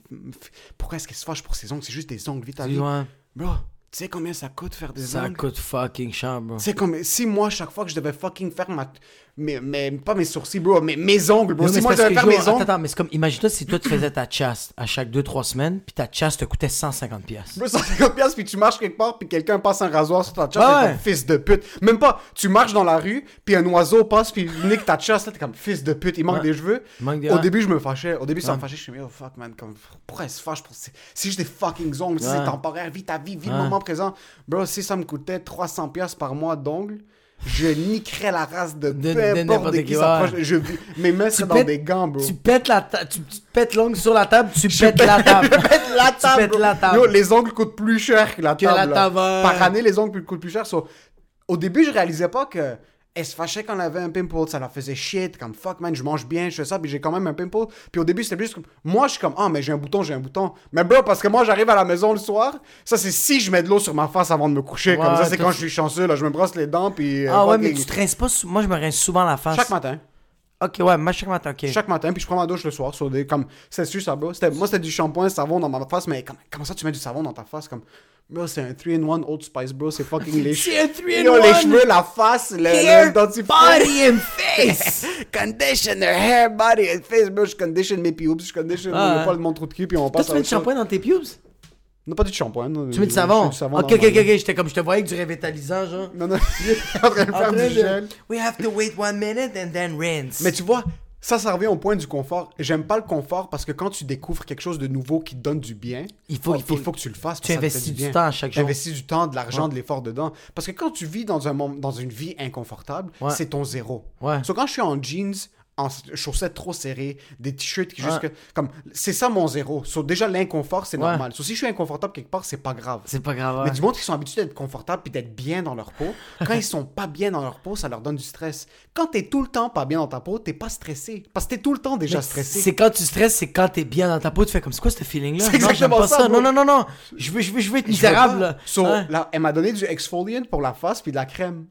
Pourquoi est-ce qu'elle se fâche pour ses ongles? C'est juste des ongles, vite à ouais, Bro, tu sais combien ça coûte faire des ça ongles? coûte fucking cher, bro. Tu sais combien... Si moi, chaque fois que je devais fucking faire ma... Mais, mais pas mes sourcils, bro, mais mes ongles, bro. Si moi, je devais faire mes ongles... Attends, attends, mais c'est comme, imagine-toi si toi tu faisais ta chasse à chaque 2-3 semaines, puis ta chasse te coûtait 150$. piastres. Bro, 150 piastres, puis tu marches quelque part, puis quelqu'un passe un rasoir sur ta chasse, t'es ouais. comme fils de pute. Même pas, tu marches dans la rue, puis un oiseau passe, puis il nique ta chasse, là, t'es comme fils de pute, il manque Ouais. des cheveux. Il manque des- Au ouais. début, je me fâchais. Au début, ça me fâchait, je suis dit, oh fuck, man, comme, pourquoi elle se fâche pour... C'est c'est juste des fucking ongles, Ouais. c'est temporaire, vis ta vie, vis le Ouais. moment présent. Bro, si ça me coûtait 300 piastres par mois d'ongles, je niquerais la race de, De- peu importe de qui, s'approche. ouais. Je, mes mains seraient dans des gants, bro. Tu pètes la tu, tu te pètes l'ongle sur la table, tu Je pètes la table. Je pète la Tu pètes la table. Yo, les ongles coûtent plus cher que la Que table. Par année, les ongles coûtent plus cher. So, au début, je réalisais pas que elle se fâchait quand elle avait un pimple, ça la faisait t'es comme fuck man, je mange bien, je fais ça, puis j'ai quand même un pimple. Puis au début, c'était plus comme, moi je suis comme, ah, mais j'ai un bouton, j'ai un bouton. Mais bro, parce que moi j'arrive à la maison le soir, ça c'est si je mets de l'eau sur ma face avant de me coucher, Ouais, comme ça c'est quand je suis chanceux, là, je me brosse les dents, puis. euh, Ah ouais, mais tu te rinces pas. Moi, je me rince souvent la face. Chaque matin. Ok, ouais, moi, chaque matin, ok. Chaque matin, puis je prends ma douche le soir sur des. Comme, c'est sûr, ça, bro. C'était- Moi, c'était du shampoing, savon dans ma face, mais comme- comment ça tu mets du savon dans ta face? Comme, bro, c'est un 3-in-1 Old Spice, bro. C'est fucking les C'est un 3 in Yo, les 1. cheveux, la face, le, Hair, le body and face. Conditioner, hair, body and face, bro. Je conditionne mes pubes, je conditionne Ah, mon ouais. mon trou de cul, puis on Toi, passe tu à mets du shampoing dans tes pubes Non, pas du shampoing. non. Tu mets du savon du Ok, ok, ok. J'étais comme, je te voyais avec du révitalisant, genre. Non, non, en train de faire du gel. We have to wait one minute and then rinse. Mais tu vois, ça, ça revient au point du confort. J'aime pas le confort parce que quand tu découvres quelque chose de nouveau qui te donne du bien, Il faut- il faut- que tu le fasses. tu investis du temps à chaque Tu jour. investis du temps, de l'argent, de l'effort dedans. Parce que quand tu vis dans, un dans une vie inconfortable, Ouais. c'est ton zéro. Ouais. So, quand je suis en jeans, en chaussettes trop serrées, des t-shirts qui juste Ouais. comme c'est ça mon zéro. So, déjà l'inconfort c'est Ouais. normal. So, si je suis inconfortable quelque part, c'est pas grave. C'est pas grave. Mais du monde qui sont habitués d'être confortables puis d'être bien dans leur peau, quand ils sont pas bien dans leur peau, ça leur donne du stress. Quand t'es tout le temps pas bien dans ta peau, t'es pas stressé. Parce que t'es tout le temps déjà Mais stressé. C'est quand tu stresses, c'est quand t'es bien dans ta peau, tu fais comme c'est quoi ce feeling-là? C'est Non, j'aime exactement pas ça. Non, non, non, non. Je veux, je veux, je veux être misérable. là. So, là, elle m'a donné du exfoliant pour la face puis de la crème.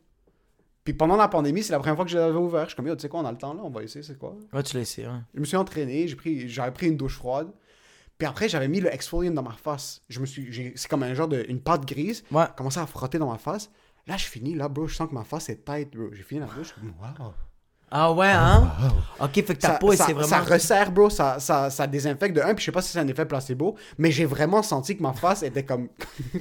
Puis pendant la pandémie, c'est la première fois que je l'avais ouvert. Je suis comme, Yo, tu sais quoi, on a le temps là, on va essayer, c'est quoi? Ouais, tu l'as essayé. Ouais. Je me suis entraîné, j'ai pris, j'avais pris une douche froide. Puis après, j'avais mis le exfoliant dans ma face. Je me suis, j'ai- c'est comme un genre de, une pâte grise. Ouais. J'ai commencé à frotter dans ma face. Là, je finis, là, bro, je sens que ma face est tight, bro. J'ai fini la douche, je suis comme, wow. Ah ouais, hein? Ok, fait que ta ça, peau, c'est vraiment. ça resserre, bro, ça, ça, ça désinfecte de un, puis je sais pas si c'est un effet placebo, mais j'ai vraiment senti que ma face était comme...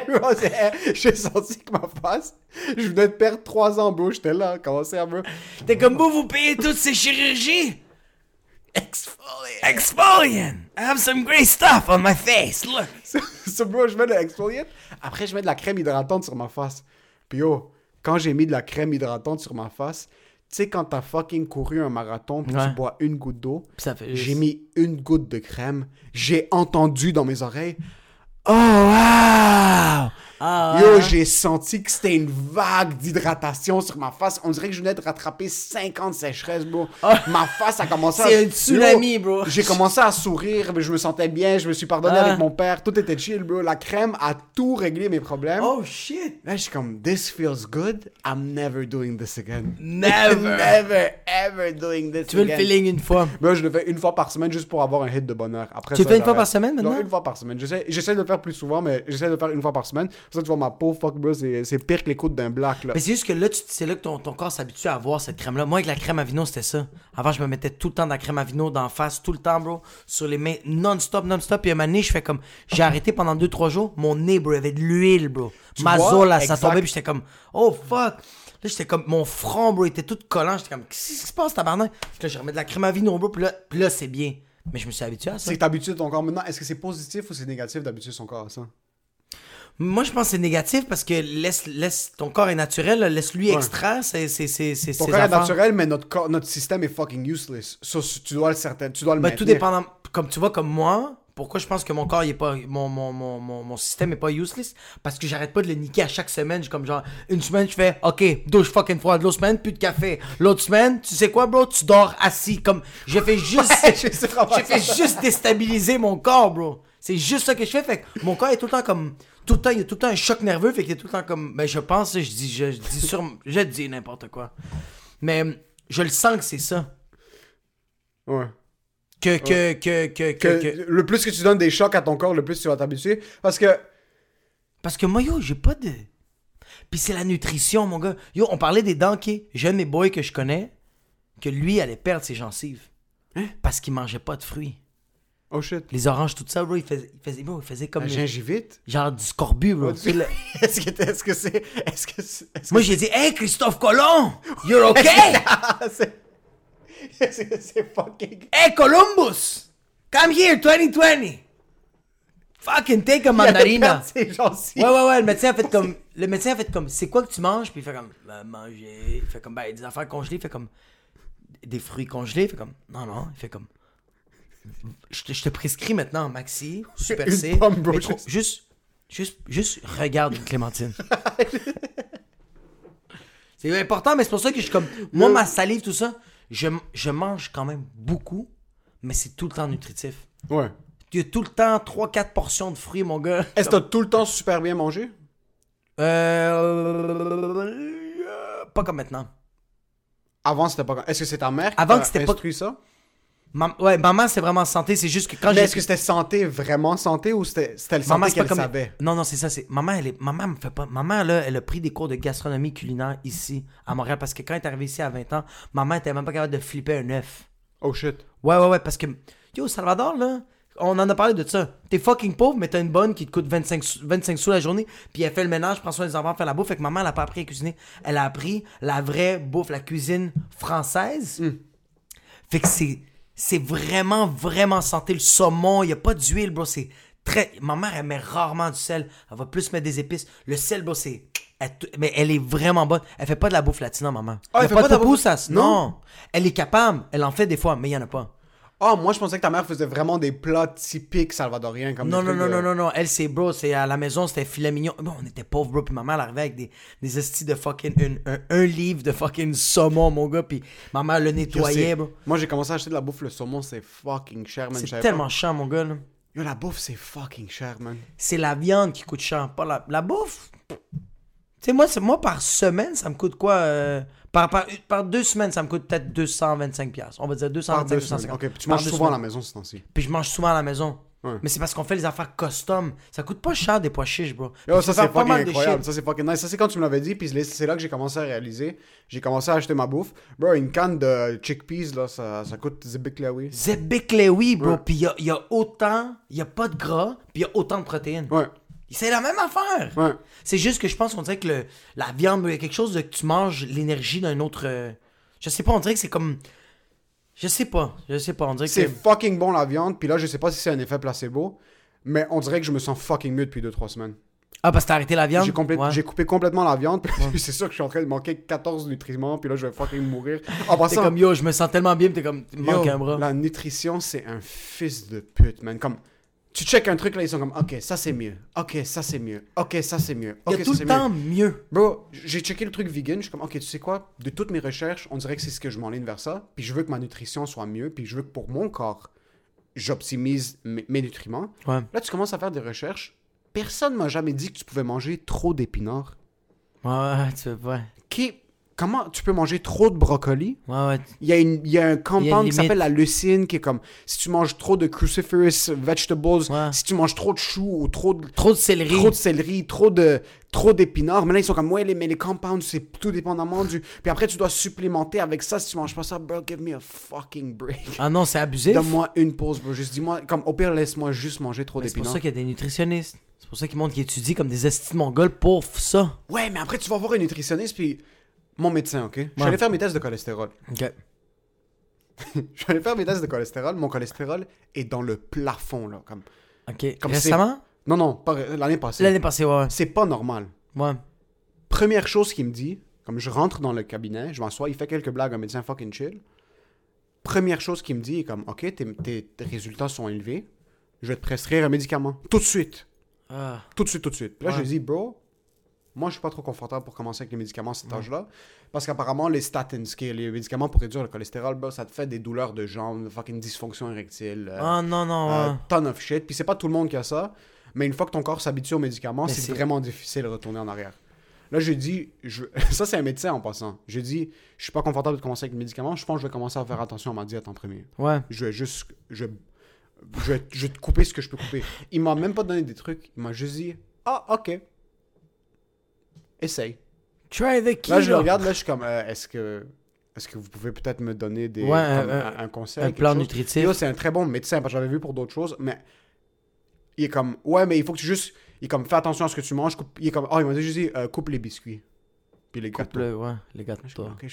J'ai senti que ma face, je venais de perdre 3 ans, bro, j'étais là, cancer, bro? T'es comme vous, vous payez toutes ces chirurgies? Exfoliant. Exfoliant I have some great stuff on my face, look so, bro, je mets de l'exfoliant, après je mets de la crème hydratante sur ma face. Puis yo, quand j'ai mis de la crème hydratante sur ma face, tu sais quand t'as fucking couru un marathon, puis Ouais. tu bois une goutte d'eau, fait J'ai mis une goutte de crème. J'ai entendu dans mes oreilles. Oh wow! Ah, Yo, j'ai senti que c'était une vague d'hydratation sur ma face. On dirait que je venais de rattraper 50 sécheresses, bro. Ma face a commencé à... Ah. C'est un tsunami, bro. J'ai commencé à sourire, mais je me sentais bien, je me suis pardonné Ah. avec mon père, tout était chill, bro. La crème a tout réglé mes problèmes. Oh shit Là, je suis comme, this feels good, I'm never doing this again. Never. never, ever doing this Tu veux le again. feeling une fois Moi, je le fais une fois par semaine juste pour avoir un hit de bonheur. Après Tu le ça, fais une fois par semaine, maintenant? Non, une fois par semaine. J'essaie de le faire plus souvent, mais j'essaie de le faire une fois par semaine. Ça, tu vois, ma peau, fuck, bro, c'est, pire que les côtes d'un black, là. Mais c'est juste que là, c'est là que ton, ton corps s'habitue à avoir cette crème-là. Moi, avec la crème à vino, c'était ça. Avant, je me mettais tout le temps de la crème à vino d'en face, tout le temps, bro, sur les mains, non-stop, non-stop. Puis à un moment donné, je fais comme. J'ai arrêté pendant 2-3 jours. Mon nez, bro, avait de l'huile, bro. Ma vois? zone, là, ça tombait, puis j'étais comme. Oh fuck! Là, j'étais comme. Mon front, bro, était tout collant. J'étais comme. Qu'est-ce qui se passe, tabarnak? Puis là, je remets de la crème à vino, bro. Puis là, puis là c'est bien. Mais je me suis habitué à ça. C'est que t'habitues ton corps maintenant. Est-ce que c'est positif ou c'est négatif d'habituer son corps à ça? Moi, je pense que c'est négatif parce que laisse, laisse ton corps est naturel, laisse-lui Ouais. extraire ses, ses, ses, ses, Ton corps est naturel, mais notre, corps, notre système est fucking useless. Tu dois le certain, tu dois le Ben, maintenir. tout dépendant. Comme tu vois, comme moi, pourquoi je pense que mon corps, est pas. Mon, mon, mon, mon, mon système est pas useless? Parce que j'arrête pas de le niquer à chaque semaine. J'ai comme genre, une semaine, je fais, ok, douche fucking froide. L'autre semaine, plus de café. L'autre semaine, tu sais quoi, bro, tu dors assis. Comme, je fais juste. je vraiment je fais juste déstabiliser mon corps, bro. C'est juste ça que je fais. Fait que mon corps est tout le temps comme. Tout le temps, il y a tout le temps un choc nerveux. Fait qu'il est tout le temps comme. Ben, je pense, je dis, je, je dis sur. Je dis n'importe quoi. Mais je le sens que c'est ça. Ouais. Que, que, que, que, que, Que, que- Le plus que tu donnes des chocs à ton corps, le plus tu vas t'habituer. Parce que Parce que moi, yo, j'ai pas de. Puis c'est la nutrition, mon gars. Yo, on parlait des dents, un de mes boys que je connais, que lui allait perdre ses gencives. Hein? Parce qu'il mangeait pas de fruits. Oh shit. Les oranges, tout ça, bro, il faisait, il faisait, bro, il faisait comme. La les- gingivite? genre du scorbut, bro. Est-ce que est-ce que c'est. Est-ce que c'est. est-ce que Moi, j'ai dit, hey, Christophe Colomb, you're okay? C'est. Est-ce que c'est fucking. hey, Columbus, come here, 2020. Fucking take a mandarina. perdre ses gencives. Ouais, ouais, ouais, le médecin a fait comme. Le médecin a fait comme, c'est quoi que tu manges? Puis il fait comme, ben, manger. Il fait comme, ben, des affaires congelées. Il fait comme, des fruits congelés. Il fait comme, non, non. Il fait comme, je te, je te prescris maintenant Maxi, Super Une C. pomme, bro, mais trop- juste- juste, juste, regarde une clémentine. C'est important, mais c'est pour ça que je suis comme. Moi, ma salive, tout ça, je, je mange quand même beaucoup, mais c'est tout le temps nutritif. Ouais. Il y a tout le temps 3-4 portions de fruits, mon gars. Est-ce que t'as tout le temps super bien mangé? Euh. Pas comme maintenant. Avant, c'était pas... Est-ce que c'est ta mère qui Avant t'a que c'était pas- instruit ça? Ouais, maman, c'est vraiment santé. C'est juste que quand Mais j'ai. est-ce que c'était santé, vraiment santé, ou c'était c'était le santé qu'elle comme. savait? Non, non, c'est ça. C'est maman, elle est. Maman me fait pas. Maman là, elle a pris des cours de gastronomie culinaire ici à Montréal parce que quand elle est arrivée ici à 20 ans, maman était même pas capable de flipper un œuf. Oh shit. Ouais, ouais, ouais, parce que. Yo, Salvador, là, on en a parlé de ça. T'es fucking pauvre, mais t'as une bonne qui te coûte 25, sous- 25 sous la journée, puis elle fait le ménage, prend soin des enfants, fait la bouffe. Fait que maman, elle a pas appris à cuisiner. Elle a appris la vraie bouffe, la cuisine française. Fait que c'est. C'est vraiment, vraiment santé. Le saumon, il a pas d'huile, bro. C'est très. Ma mère, elle met rarement du sel. Elle va plus mettre des épices. Le sel, bro, c'est. elle- mais elle est vraiment bonne. Elle fait pas de la bouffe latine, maman. Ah, elle fait pas, pas de de la bouffe- poussas. Non. Non. Elle est capable. Elle en fait des fois, mais il y en a pas. Ah, moi, je pensais que ta mère faisait vraiment des plats typiques salvadoriens. Comme Non, non, non, de- non, non, non. Elle, c'est bro, c'est à la maison, c'était filet mignon. Bon, on était pauvres, bro. Puis maman, elle arrivait avec des, des estis de fucking. une- un, un livre de fucking saumon, mon gars. Puis maman le Yo, nettoyait, bro. Moi, j'ai commencé à acheter de la bouffe, le saumon, c'est fucking cher, man. C'est tellement pas. chiant, mon gars, là. Yo, la bouffe, c'est fucking cher, man. C'est la viande qui coûte cher, pas la, la bouffe. Tu sais, moi, c'est- moi, par semaine, ça me coûte quoi euh, par, par, par deux semaines, ça me coûte peut-être 225$. piastres. On va dire Par 225, deux semaines. 250. Ok, puis tu Par manges souvent à la maison ce temps-ci. Puis je mange souvent à la maison. Ouais. Mais c'est parce qu'on fait les affaires custom. Ça coûte pas cher des pois chiches, bro. Yo, ça c'est fucking incroyable, ça c'est fucking nice. Ça c'est quand tu me l'avais dit, puis c'est là que j'ai commencé à réaliser. J'ai commencé à acheter ma bouffe. Bro, une canne de chickpeas, là, ça, ça coûte Zebiklewi. Zebeklewi, bro. Ouais. Puis il y a, y a autant, il y a pas de gras, puis il y a autant de protéines. Ouais, C'est la même affaire. ouais. C'est juste que je pense qu'on dirait que le, la viande, il y a quelque chose de que tu manges l'énergie d'un autre. euh, je sais pas, on dirait que c'est comme. Je sais pas, je sais pas, on dirait que. C'est fucking bon la viande, puis là, je sais pas si c'est un effet placebo, mais on dirait que je me sens fucking mieux depuis 2-3 semaines. Ah, parce que t'as arrêté la viande? J'ai Ouais. coupé complètement la viande, puis c'est sûr que je suis en train de manquer 14 nutriments, puis là, je vais fucking mourir. En T'es comme yo, je me sens tellement bien, t'es comme. Manque un bras. La nutrition, c'est un fils de pute, man. Comme, tu check un truc, là, ils sont comme, ok, ça c'est mieux. Ok, ça c'est mieux. Ok, ça c'est mieux. Il y Ok, a tout le mieux. temps mieux. Bro, j'ai checké le truc vegan, je suis comme, ok, tu sais quoi, de toutes mes recherches, on dirait que c'est ce que je m'enligne vers ça, puis je veux que ma nutrition soit mieux, puis je veux que pour mon corps, j'optimise mes, mes nutriments. Ouais. Là, tu commences à faire des recherches. Personne m'a jamais dit que tu pouvais manger trop d'épinards. Ouais, tu ouais. Qui, comment tu peux manger trop de brocoli? Ouais, ouais. Il y, a une- il y a un a compound qui s'appelle la leucine, qui est comme si tu manges trop de cruciferous vegetables, Ouais. si tu manges trop de choux ou trop de, Trop de céleri. trop de céleri, trop de, trop d'épinards. Mais là, ils sont comme, ouais, les, mais les compounds, c'est tout dépendamment du. Puis après, tu dois supplémenter avec ça si tu manges pas ça. Bro, give me a fucking break. Ah non, c'est abusif. Donne-moi une pause, bro. Juste dis-moi, comme au pire, laisse-moi juste manger trop Mais C'est pour d'épinards. ça qu'il y a des nutritionnistes. C'est pour ça qu'ils montrent qu'ils étudient comme des estis de mongols pour ça. Ouais, mais après, tu vas voir un nutritionniste, puis mon médecin, ok? Je suis allé faire mes tests de cholestérol. Ok. Je suis allé faire mes tests de cholestérol. Mon cholestérol est dans le plafond, là. Comme... Ok. Comme Récemment? Non, non, pas l'année passée. L'année passée, ouais. C'est pas normal. Ouais. Première chose qu'il me dit, comme je rentre dans le cabinet, je m'assois, il fait quelques blagues, un médecin fucking chill. Première chose qu'il me dit est comme, ok, tes, tes- tes résultats sont élevés, je vais te prescrire un médicament. Tout de suite. Ah. Tout de suite, tout de suite. Puis là, Ouais. je lui dis, bro, moi, je suis pas trop confortable pour commencer avec les médicaments à cet âge-là. Parce qu'apparemment, les statins, qui les médicaments pour réduire le cholestérol, bro, ça te fait des douleurs de jambes, fucking dysfonction érectile. euh, Ah non, non, euh, ouais. ton of shit. Puis c'est pas tout le monde qui a ça. Mais une fois que ton corps s'habitue aux médicaments, c'est vraiment difficile de retourner en arrière. Là, j'ai dit, je... ça c'est un médecin en passant. J'ai dit, je suis pas confortable de commencer avec les médicaments. Je pense que je vais commencer à faire attention à ma diète en premier. Ouais. Je vais juste, je, je, vais, je vais te couper ce que je peux couper. Il m'a même pas donné des trucs. Il m'a juste dit, ah ok, essaye. Try the keto. Là, je le regarde, là, je suis comme, euh, est-ce que, est-ce que vous pouvez peut-être me donner des, Ouais, comme un- un, un conseil, Un plan chose? nutritif. C'est un très bon médecin, parce que j'avais vu pour d'autres choses, mais il est comme, ouais, mais il faut que tu juste, il est comme, fais attention à ce que tu manges. coupe- il est comme, oh, il m'a juste dit, euh, coupe les biscuits. Puis les Coupe gâteaux. le, ouais, les gâteaux.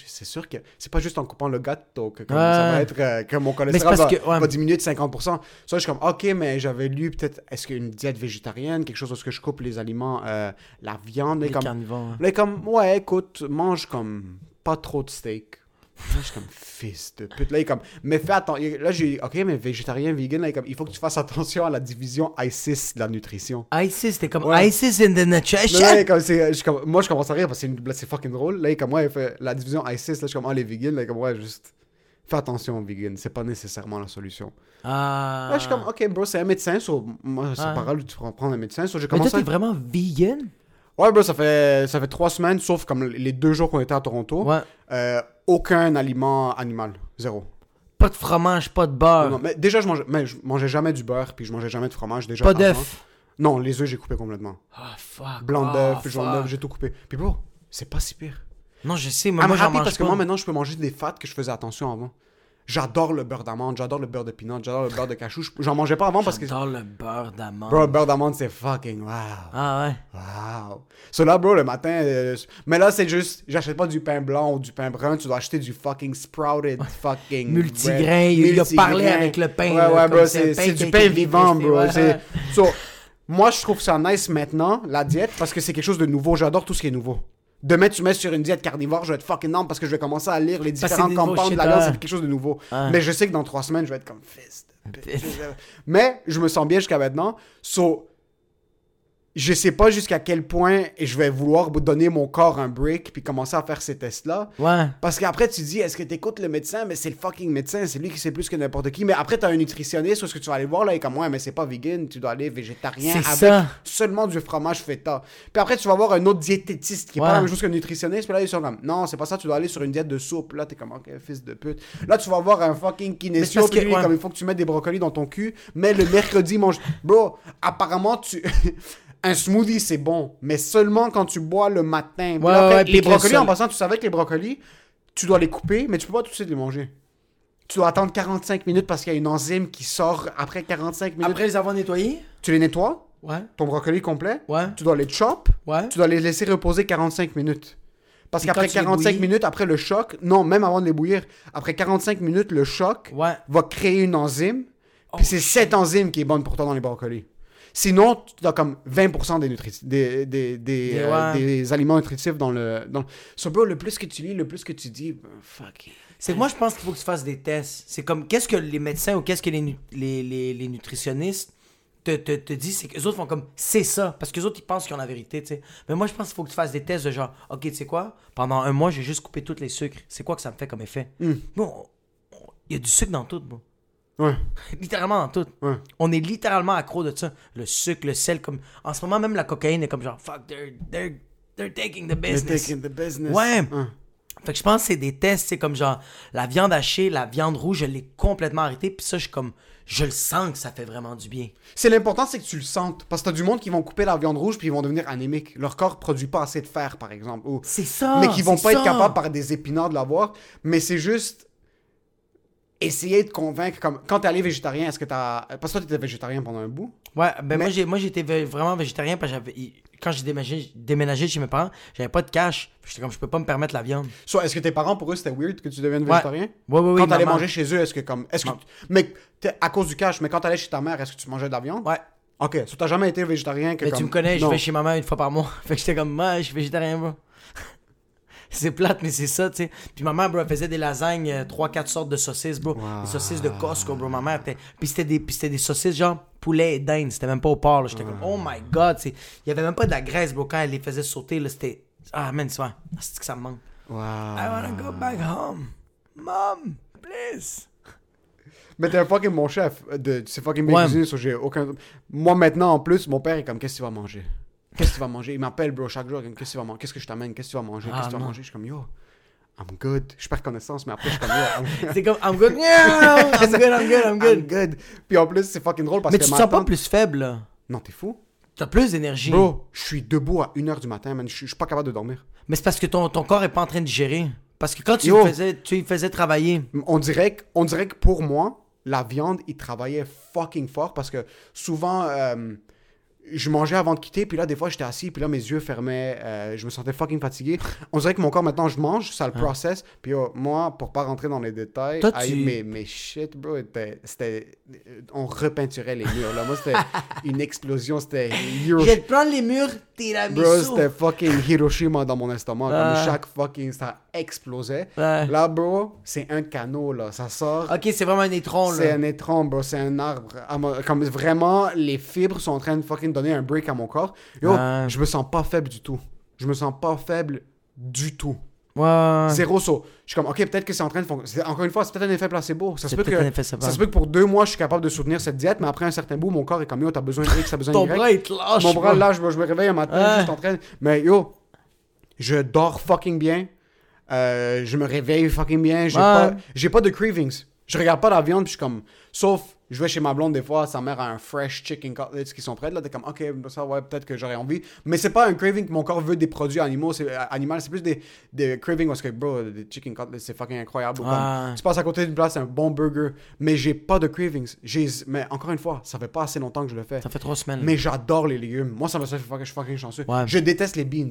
c'est sûr que c'est pas juste en coupant le gâteau que comme, Ouais. ça va être, euh, que mon cholestérol va, que- ouais. va diminuer de 50%. Ça, je suis comme, ok, mais j'avais lu peut-être, est-ce qu'une diète végétarienne, quelque chose où que je coupe les aliments, euh, la viande, Les comme, carnivores. comme, ouais, écoute, mange comme pas trop de steak. Là, je suis comme fils de pute. Là, il est comme, mais fais attention. Là, j'ai ok, mais végétarien, vegan, là, il est comme, il faut que tu fasses attention à la division ISIS de la nutrition. ISIS, c'était comme Ouais. ISIS in the nutrition. là, il est comme, c'est- je suis comme- moi, je commence à rire parce que c'est une blague, c'est fucking drôle. Là, il est comme, ouais, il fait la division ISIS, là, je suis comme, ah, les vegans, là, il est comme, ouais, juste. Fais attention aux vegans, c'est pas nécessairement la solution. Ah. Là, je suis comme, ok, bro, c'est un médecin, so, moi, c'est Ouais. pas grave, tu prends prendre un médecin, so, j'ai Mais toi, commencé t'es vraiment vegan? Ouais, bro, ça fait, ça fait trois semaines, sauf comme les deux jours qu'on était à Toronto. Ouais. Euh, aucun aliment animal. Zéro. Pas de fromage, pas de beurre, Non, mais déjà, je mangeais, mais je mangeais jamais du beurre, puis je mangeais jamais de fromage déjà. pas d'œuf. Non, les œufs, j'ai coupé complètement. Ah, fuck. Blanc Ah, d'œuf, jaune d'œuf, j'ai tout coupé. Puis bro, c'est pas si pire. Non, je sais, mais I'm moi, j'en mange parce que moi, maintenant, je peux manger des fats que je faisais attention avant. J'adore le beurre d'amande, j'adore le beurre de peanut, j'adore le beurre de cachou. Je- J'en mangeais pas avant parce que... J'adore le beurre d'amande. Bro, le beurre d'amande, c'est fucking wow. Ah ouais? Wow. So là, bro, le matin. euh, mais là, c'est juste. J'achète pas du pain blanc ou du pain brun. Tu dois acheter du fucking sprouted fucking. Multigrain, il a parlé avec le pain, Ouais, là, ouais, bro. c'est du pain vivant, bro. ouais. So, moi, je trouve ça nice maintenant, la diète, parce que c'est quelque chose de nouveau. J'adore tout ce qui est nouveau. Demain, tu mets sur une diète carnivore, je vais être fucking énorme parce que je vais commencer à lire les nouveau compounds de la viande. C'est quelque chose de nouveau. Mais je sais que dans trois semaines, je vais être comme fist. Fist. Mais je me sens bien jusqu'à maintenant. So, je sais pas jusqu'à quel point je vais vouloir donner mon corps un break puis commencer à faire ces tests-là. Ouais. Parce qu'après, tu dis, est-ce que tu écoutes le médecin? Mais c'est le fucking médecin, c'est lui qui sait plus que n'importe qui. Mais après, tu as un nutritionniste, où est-ce que tu vas aller voir, là, et comme, ouais, mais c'est pas vegan, tu dois aller végétarien avec ça. seulement du fromage feta. Puis après, tu vas voir un autre diététiste qui est Ouais. pas la même chose qu'un nutritionniste. Puis là, ils sont comme, non, c'est pas ça, tu dois aller sur une diète de soupe. Là, t'es comme, ok, fils de pute. Là, tu vas voir un fucking kinésio, puis lui, ouais. comme, il faut que tu mettes des brocolis dans ton cul. Mais le mercredi, mange. Bro, apparemment, tu. Un smoothie, c'est bon, mais seulement quand tu bois le matin. Ouais, après, ouais, les brocolis, en passant, tu savais que les brocolis, tu dois les couper, mais tu peux pas tout de suite les manger. Tu dois attendre 45 minutes parce qu'il y a une enzyme qui sort après 45 minutes. Après les avoir nettoyés? Tu les nettoies, Ouais. ton brocoli complet, Ouais. tu dois les chop, Ouais. tu dois les laisser reposer 45 minutes. Parce qu'après quand tu les 45 bouillis- minutes, après le choc, non, même avant de les bouillir, après 45 minutes, le choc Ouais. va créer une enzyme. Oh, Puis c'est cette enzyme qui est bonne pour toi dans les brocolis. Sinon, tu as comme 20% des, des, des, des, euh, ouais. des aliments nutritifs dans le... Dans... So, bro, le plus que tu lis, le plus que tu dis, ben, fuck. C'est que moi, je pense qu'il faut que tu fasses des tests. C'est comme, qu'est-ce que les médecins ou qu'est-ce que les, les, les nutritionnistes te, te, te disent, c'est qu'eux autres font comme, c'est ça. Parce qu'eux autres, ils pensent qu'ils ont la vérité, tu sais. Mais moi, je pense qu'il faut que tu fasses des tests de genre, ok, tu sais quoi, pendant un mois, j'ai juste coupé tous les sucres. C'est quoi que ça me fait comme effet? Hmm. Bon, il y a du sucre dans tout, bon. Ouais. littéralement dans tout. Ouais. On est littéralement accro de ça. Le sucre, le sel, comme. En ce moment, même la cocaïne est comme genre, fuck, they're, they're, they're taking the They're business. taking the business. Ouais. Fait que je pense que c'est des tests, c'est comme genre la viande hachée, la viande rouge, je l'ai complètement arrêté. Puis ça, je suis comme, je le sens que ça fait vraiment du bien. C'est l'important, c'est que tu le sentes. Parce que t'as du monde qui vont couper la viande rouge puis ils vont devenir anémiques. Leur corps produit pas assez de fer, par exemple. Ou... C'est ça. mais qui vont pas être capables par des épinards de l'avoir. Mais c'est juste essayer de convaincre. Comme quand t'es allé végétarien, est-ce que t'as. Parce que toi, t'étais végétarien pendant un bout. Ouais, ben Mais- moi, j'ai, moi j'étais vraiment végétarien parce que quand j'ai déménagé, déménagé chez mes parents, j'avais pas de cash. J'étais comme, je peux pas me permettre la viande. Soit est-ce que tes parents, pour eux, c'était weird que tu deviennes végétarien? Ouais, ouais, ouais. Quand t'allais maman. manger chez eux, est-ce que comme. Est-ce que. Mais à cause du cash, mais quand t'allais chez ta mère, est-ce que tu mangeais de la viande? Ouais. Ok, so t'as jamais été végétarien que Mais comme... tu me connais, je vais chez ma mère une fois par mois. Fait que j'étais comme, moi, je suis végétarien, bro. C'est plate, mais c'est ça, tu sais. Puis ma mère, bro, elle faisait des lasagnes, 3-4 sortes de saucisses, bro. Wow. Des saucisses de Costco, bro. Ma mère, était... puis c'était des, puis c'était des saucisses genre poulet et dinde. C'était même pas au porc, là. J'étais comme, oh my god, tu sais. Il y avait même pas de la graisse, bro. Quand elle les faisait sauter, là, c'était. Ah, man, c'est vrai. C'est que ça me manque. Wow. I wanna go back home. Mom, please. Mais t'es un fucking mon chef. De, c'est fucking bien Ouais. cuisiné, so j'ai aucun... Moi, maintenant, en plus, mon père est comme, qu'est-ce que tu vas manger? Qu'est-ce que tu vas manger? Il m'appelle, bro, chaque jour, qu'est-ce que tu vas manger Qu'est-ce que je t'amène? Qu'est-ce que tu vas manger? Ah, Qu'est-ce que tu vas manger? Je suis comme, yo, I'm good. Je perds connaissance, mais après, je suis comme, yo, I'm, C'est comme, I'm good. Yeah, I'm good, I'm good, I'm I'm good. good. Puis en plus, c'est fucking drôle parce Mais que tu te sens pas plus faible, là. Non, t'es fou T'as plus d'énergie. Bro, je suis debout à 1h du matin, man. Je suis pas capable de dormir. Mais c'est parce que ton, ton corps est pas en train de gérer. Parce que quand tu le faisais, tu faisais travailler. On dirait, que, on dirait que pour moi, la viande, il travaillait fucking fort parce que souvent, euh, je mangeais avant de quitter, puis là, des fois, j'étais assis, puis là, mes yeux fermaient, euh, je me sentais fucking fatigué. On dirait que mon corps, maintenant, je mange, ça le process, puis yo, moi, pour pas rentrer dans les détails, Toi, tu- mes, mes shit, bro, était- c'était... On repeinturait les murs, là. Moi, c'était une explosion, c'était... Euro- Je vais te prendre les murs, tiramisu. Bro, c'était fucking Hiroshima dans mon estomac. Comme chaque fucking, ça explosait. Là, bro, c'est un canot, là. Ça sort. Ok, c'est vraiment un étron, C'est là. un étron, bro. C'est un arbre. Comme vraiment, les fibres sont en train de fucking donner un break à mon corps. Yo, je me sens pas faible du tout. Je me sens pas faible du tout. Ouais. Zéro saut. Je suis comme, ok, peut-être que c'est en train de fonctionner. Encore une fois, c'est peut-être un effet placebo. Ça se C'est peut que. un effet. Ça se peut que pour deux mois, je suis capable de soutenir cette diète, mais après un certain bout, mon corps est comme yo, t'as besoin de X, t'as besoin de Ton bras, il te lâche. Mon bras là, je, me- réveille un matin, Ouais. juste en train. Mais yo, je dors fucking bien. Euh, je me réveille fucking bien. J'ai Ouais. pas, j'ai pas de cravings. Je regarde pas la viande, puis je suis comme. Sauf, je vais chez ma blonde des fois, sa mère a un fresh chicken cutlets qui sont prêts. Là, t'es comme, ok, ça, ouais, peut-être que j'aurais envie. Mais c'est pas un craving que mon corps veut des produits animaux, c'est, euh, animaux. C'est plus des, des cravings parce que, bro, des chicken cutlets, c'est fucking incroyable. Ou comme, tu passes à côté d'une place, c'est un bon burger. Mais j'ai pas de cravings. J'ai, mais encore une fois, ça fait pas assez longtemps que je le fais. Ça fait trois semaines. Mais j'adore les légumes. Moi, ça me fait que je suis fucking chanceux. Ouais. Je déteste les beans.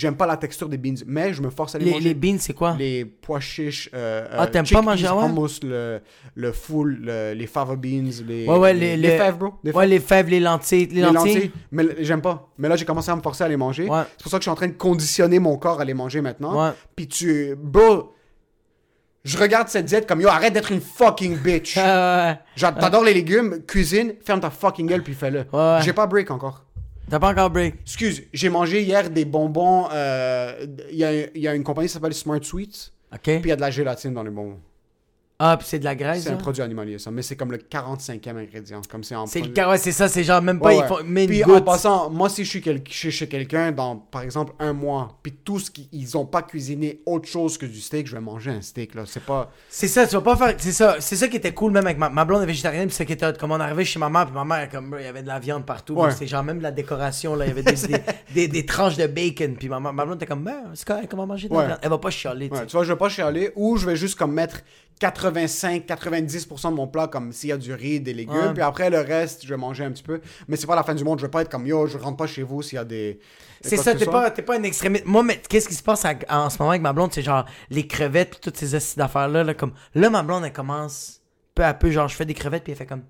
J'aime pas la texture des beans, mais je me force à les, les, manger. les beans, c'est quoi? Les pois chiches. Euh, Ah, euh, t'aimes pas manger, ouais? hummus, le, le full, le- les fava beans, les, Ouais, ouais, les, les- les- fèves, bro. Les Ouais, les fèves, les lentilles. Les, les lentilles. lentilles. Mais j'aime pas. Mais là, j'ai commencé à me forcer à les manger. Ouais. C'est pour ça que je suis en train de conditionner mon corps à les manger maintenant. Ouais. Puis tu. Bro, je regarde cette diète comme yo, arrête d'être une fucking bitch. Ah, ouais. J'a- T'adores les légumes, cuisine, ferme ta fucking gueule puis fais-le. Ouais. J'ai pas break encore. T'as pas encore break. Excuse, j'ai mangé hier des bonbons. euh, Il y, a, y a une compagnie qui s'appelle Smart Sweets. Ok. Puis il y a de la gélatine dans les bonbons. Ah, puis c'est de la graisse. C'est un produit animalier, ça. Mais c'est comme le 45e ingrédient. Comme c'est en C'est le produit- ouais, c'est ça, c'est genre même pas, Ouais, ils ouais. font, mais Puis en passant, moi si je suis quel- chez, chez quelqu'un dans, par exemple, un mois, puis tout ce qu'ils ont pas cuisiné autre chose que du steak, je vais manger un steak, là. C'est pas... C'est ça, tu vas pas faire. C'est ça, c'est ça qui était cool même avec ma, ma blonde est végétarienne, puis c'est qui était comme on arrivait chez ma mère, puis ma mère comme il y avait de la viande partout, Ouais. c'est genre même de la décoration là, il y avait des, des, des, des tranches de bacon, puis ma, ma blonde était comme ben, c'est correct, va manger de la viande. Elle va pas chialer, tu tu vois, je vais pas chialer, ou je vais juste comme mettre 85-90% de mon plat, comme s'il y a du riz, des légumes, Ouais. puis après, le reste, je vais manger un petit peu. Mais c'est pas la fin du monde, je vais pas être comme, yo, je rentre pas chez vous s'il y a des... C'est ça, t'es pas, pas un extrémiste. Moi, mais qu'est-ce qui se passe à- en ce moment avec ma blonde, c'est genre les crevettes puis toutes ces astuces d'affaires-là. Là, comme, là, ma blonde, elle commence peu à peu, genre, je fais des crevettes puis elle fait comme.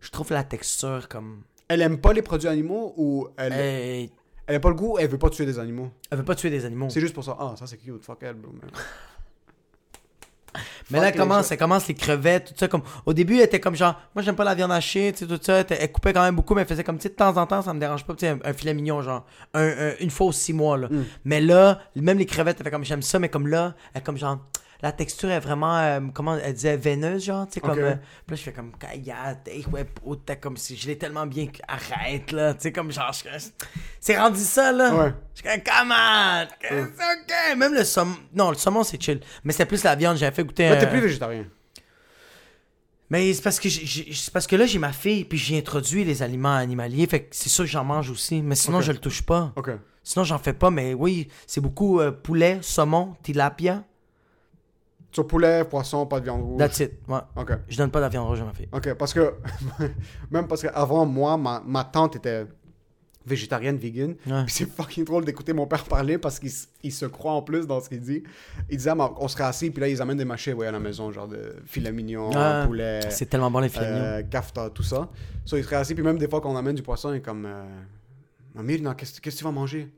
Je trouve la texture comme. Elle aime pas les produits animaux, ou elle, Elle, elle aime pas le goût, elle veut pas tuer des animaux. elle veut pas tuer des animaux. C'est juste pour ça. Ah, ça c'est cute, fuck elle, bro. Mais là, commence, les elle commence les crevettes, tout ça. Comme, au début, elle était comme genre, moi, j'aime pas la viande hachée, tu sais, tout ça. Elle, elle coupait quand même beaucoup, mais elle faisait comme, tu sais, de temps en temps, ça me dérange pas, tu sais, un, un filet mignon, genre, un- un- une fois aux six mois, là. Mm. Mais là, même les crevettes, elle fait comme, j'aime ça, mais comme là, elle comme genre, la texture est vraiment, euh, comment elle disait, veineuse, genre, tu sais, comme. Euh, puis là, je fais comme, Kaya, t'es- ouais, putain, comme si je l'ai tellement bien. Arrête, là, tu sais, comme genre, je- c'est rendu ça, là. Ouais. Je suis comme, come on! C'est ok! Même le saumon. Non, le saumon, c'est chill. Mais c'était plus la viande, j'avais fait goûter. Là, t'es plus végétarien. mais c'est parce que c'est parce que là j'ai ma fille puis j'ai introduit les aliments animaliers, fait que c'est sûr que j'en mange aussi, mais sinon je le touche pas. Ok. Sinon j'en fais pas, mais oui, c'est beaucoup euh, poulet, saumon, tilapia, Sur poulet, poisson, pas de viande rouge. that's it. Ouais. Ok. Je donne pas de la viande rouge à ma fille. Ok, parce que même parce qu'avant moi, ma, ma tante était végétarienne, vegan. Ouais. Puis c'est fucking drôle d'écouter mon père parler parce qu'il il se croit en plus dans ce qu'il dit. Il disait, Ah, on serait assis, puis là, ils amènent des machins ouais, à la maison, genre de filet mignon, Ah, poulet, C'est tellement bon les filets mignons. euh, kafta, tout ça. So, il serait assis, puis même des fois qu'on amène du poisson, il est comme, euh, Mamie, non, qu'est-ce que tu vas manger?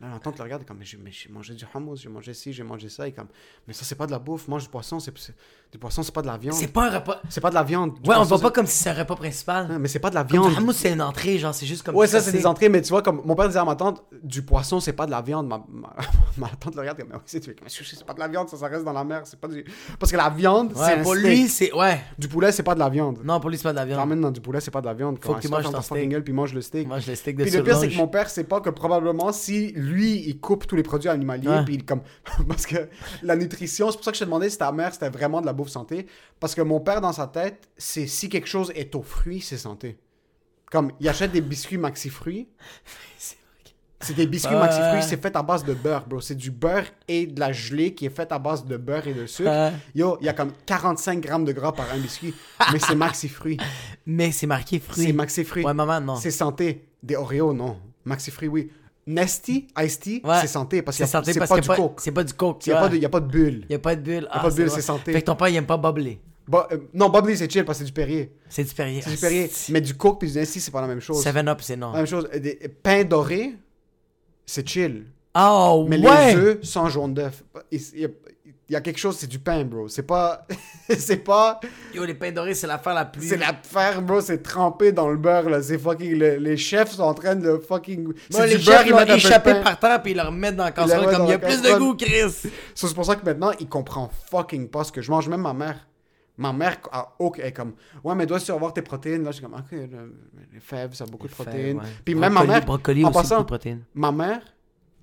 Là, la tante le regarde, comme, mais j'ai mangé du hummus, j'ai mangé ci, j'ai mangé ça. Est comme, mais ça, c'est pas de la bouffe, mange du poisson, c'est- du poisson, c'est pas de la viande. C'est pas un repas. C'est pas de la viande. Du Ouais, on poisson, voit pas c'est- comme si c'est un repas principal. Ah, Mais c'est pas de la Comme viande. du hummus, c'est une entrée, genre c'est juste comme Ouais, ça, c'est c'est- des entrées, mais tu vois, comme mon père disait à ma tante, du poisson, c'est pas de la viande. Ma, ma, ma tante le regarde comme, mais oui, c'est comme, c'est pas de la viande, ça, ça reste dans la mer. C'est pas du. Parce que la viande, c'est Ouais, un pour lui, c'est ouais. Du poulet, c'est pas de la viande. Non, pour lui c'est pas de la viande. Ramène dans du poulet, c'est pas de la viande. Faut que tu manges ton steak. gueule, puis mange le steak. Je le steak de Puis le pire, c'est que mon père sait pas que probablement si lui, il coupe tous les produits animaliers, puis il comme. Parce que la nutrition, c'est pour ça que je te demandais si ta mère c'était vraiment de la bouffe santé. Parce que mon père, dans sa tête, c'est si quelque chose est aux fruits, c'est santé. Comme, il achète des biscuits maxi fruits. C'est des biscuits Ouais, maxi fruits, ouais. c'est fait à base de beurre, bro. C'est du beurre et de la gelée qui est faite à base de beurre et de sucre. Yo, il y a comme 45 grammes de gras par un biscuit, mais c'est maxi fruits. Mais c'est marqué fruits. C'est maxi fruits. Ouais, maman, non. C'est santé. Des Oreos, non. Maxi fruits, oui. Nesty, Ice Tea, Ouais. c'est santé parce que C'est santé c'est parce pas du coke. C'est pas du coke. Il n'y a, pas de- y a pas de bulle. Y a pas de bulle. Ah, pas de bulle, vrai. c'est santé. Fait que ton père, il aime pas bubbly. Bah, euh, non, Bubbly, c'est chill parce que c'est du Perrier. C'est du Perrier. C'est du Perrier. Mais du coke puis du Nesty, c'est pas la même chose. Seven Up, c'est non. La même chose. Des pains dorés, c'est chill. Oh, Mais ouais! les œufs sans jaune d'œuf, il il il y a quelque chose, c'est du pain, bro. C'est pas. c'est pas. Yo, les pains dorés, c'est l'affaire la plus. C'est la faire, bro. C'est trempé dans le beurre, là. C'est fucking. le- les chefs sont en train de fucking. C'est les du beurre, chefs, ils mettent pain. par terre puis ils le remettent dans la le casserole comme il y a la plus de goût, Chris. So, c'est pour ça que maintenant, il comprend fucking pas ce que je mange. Même ma mère. Ma mère, ah, ok, elle est comme, ouais, mais dois-tu avoir tes protéines? Là, je suis comme, ok, le- les fèves, ça a beaucoup de protéines. Ouais. Puis même ma mère, Brocoli en aussi, passant- beaucoup de protéines. ma mère,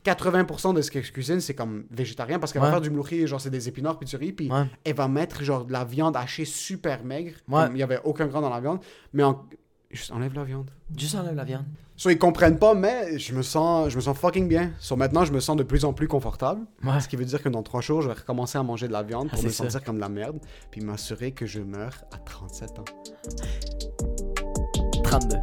80% de ce qu'elle cuisine, c'est comme végétarien parce qu'elle Ouais. va faire du mlouchi, genre c'est des épinards puis du riz, puis Ouais. elle va mettre genre de la viande hachée super maigre. Ouais. comme Il y avait aucun gras dans la viande, mais en... juste enlève la viande. Juste enlève la viande. So, ils comprennent pas, mais je me sens, je me sens fucking bien. So, maintenant, je me sens de plus en plus confortable. Ce qui veut dire que dans trois jours, je vais recommencer à manger de la viande Ah, pour me ça. sentir comme de la merde, puis m'assurer que je meurs à 37 ans. 32.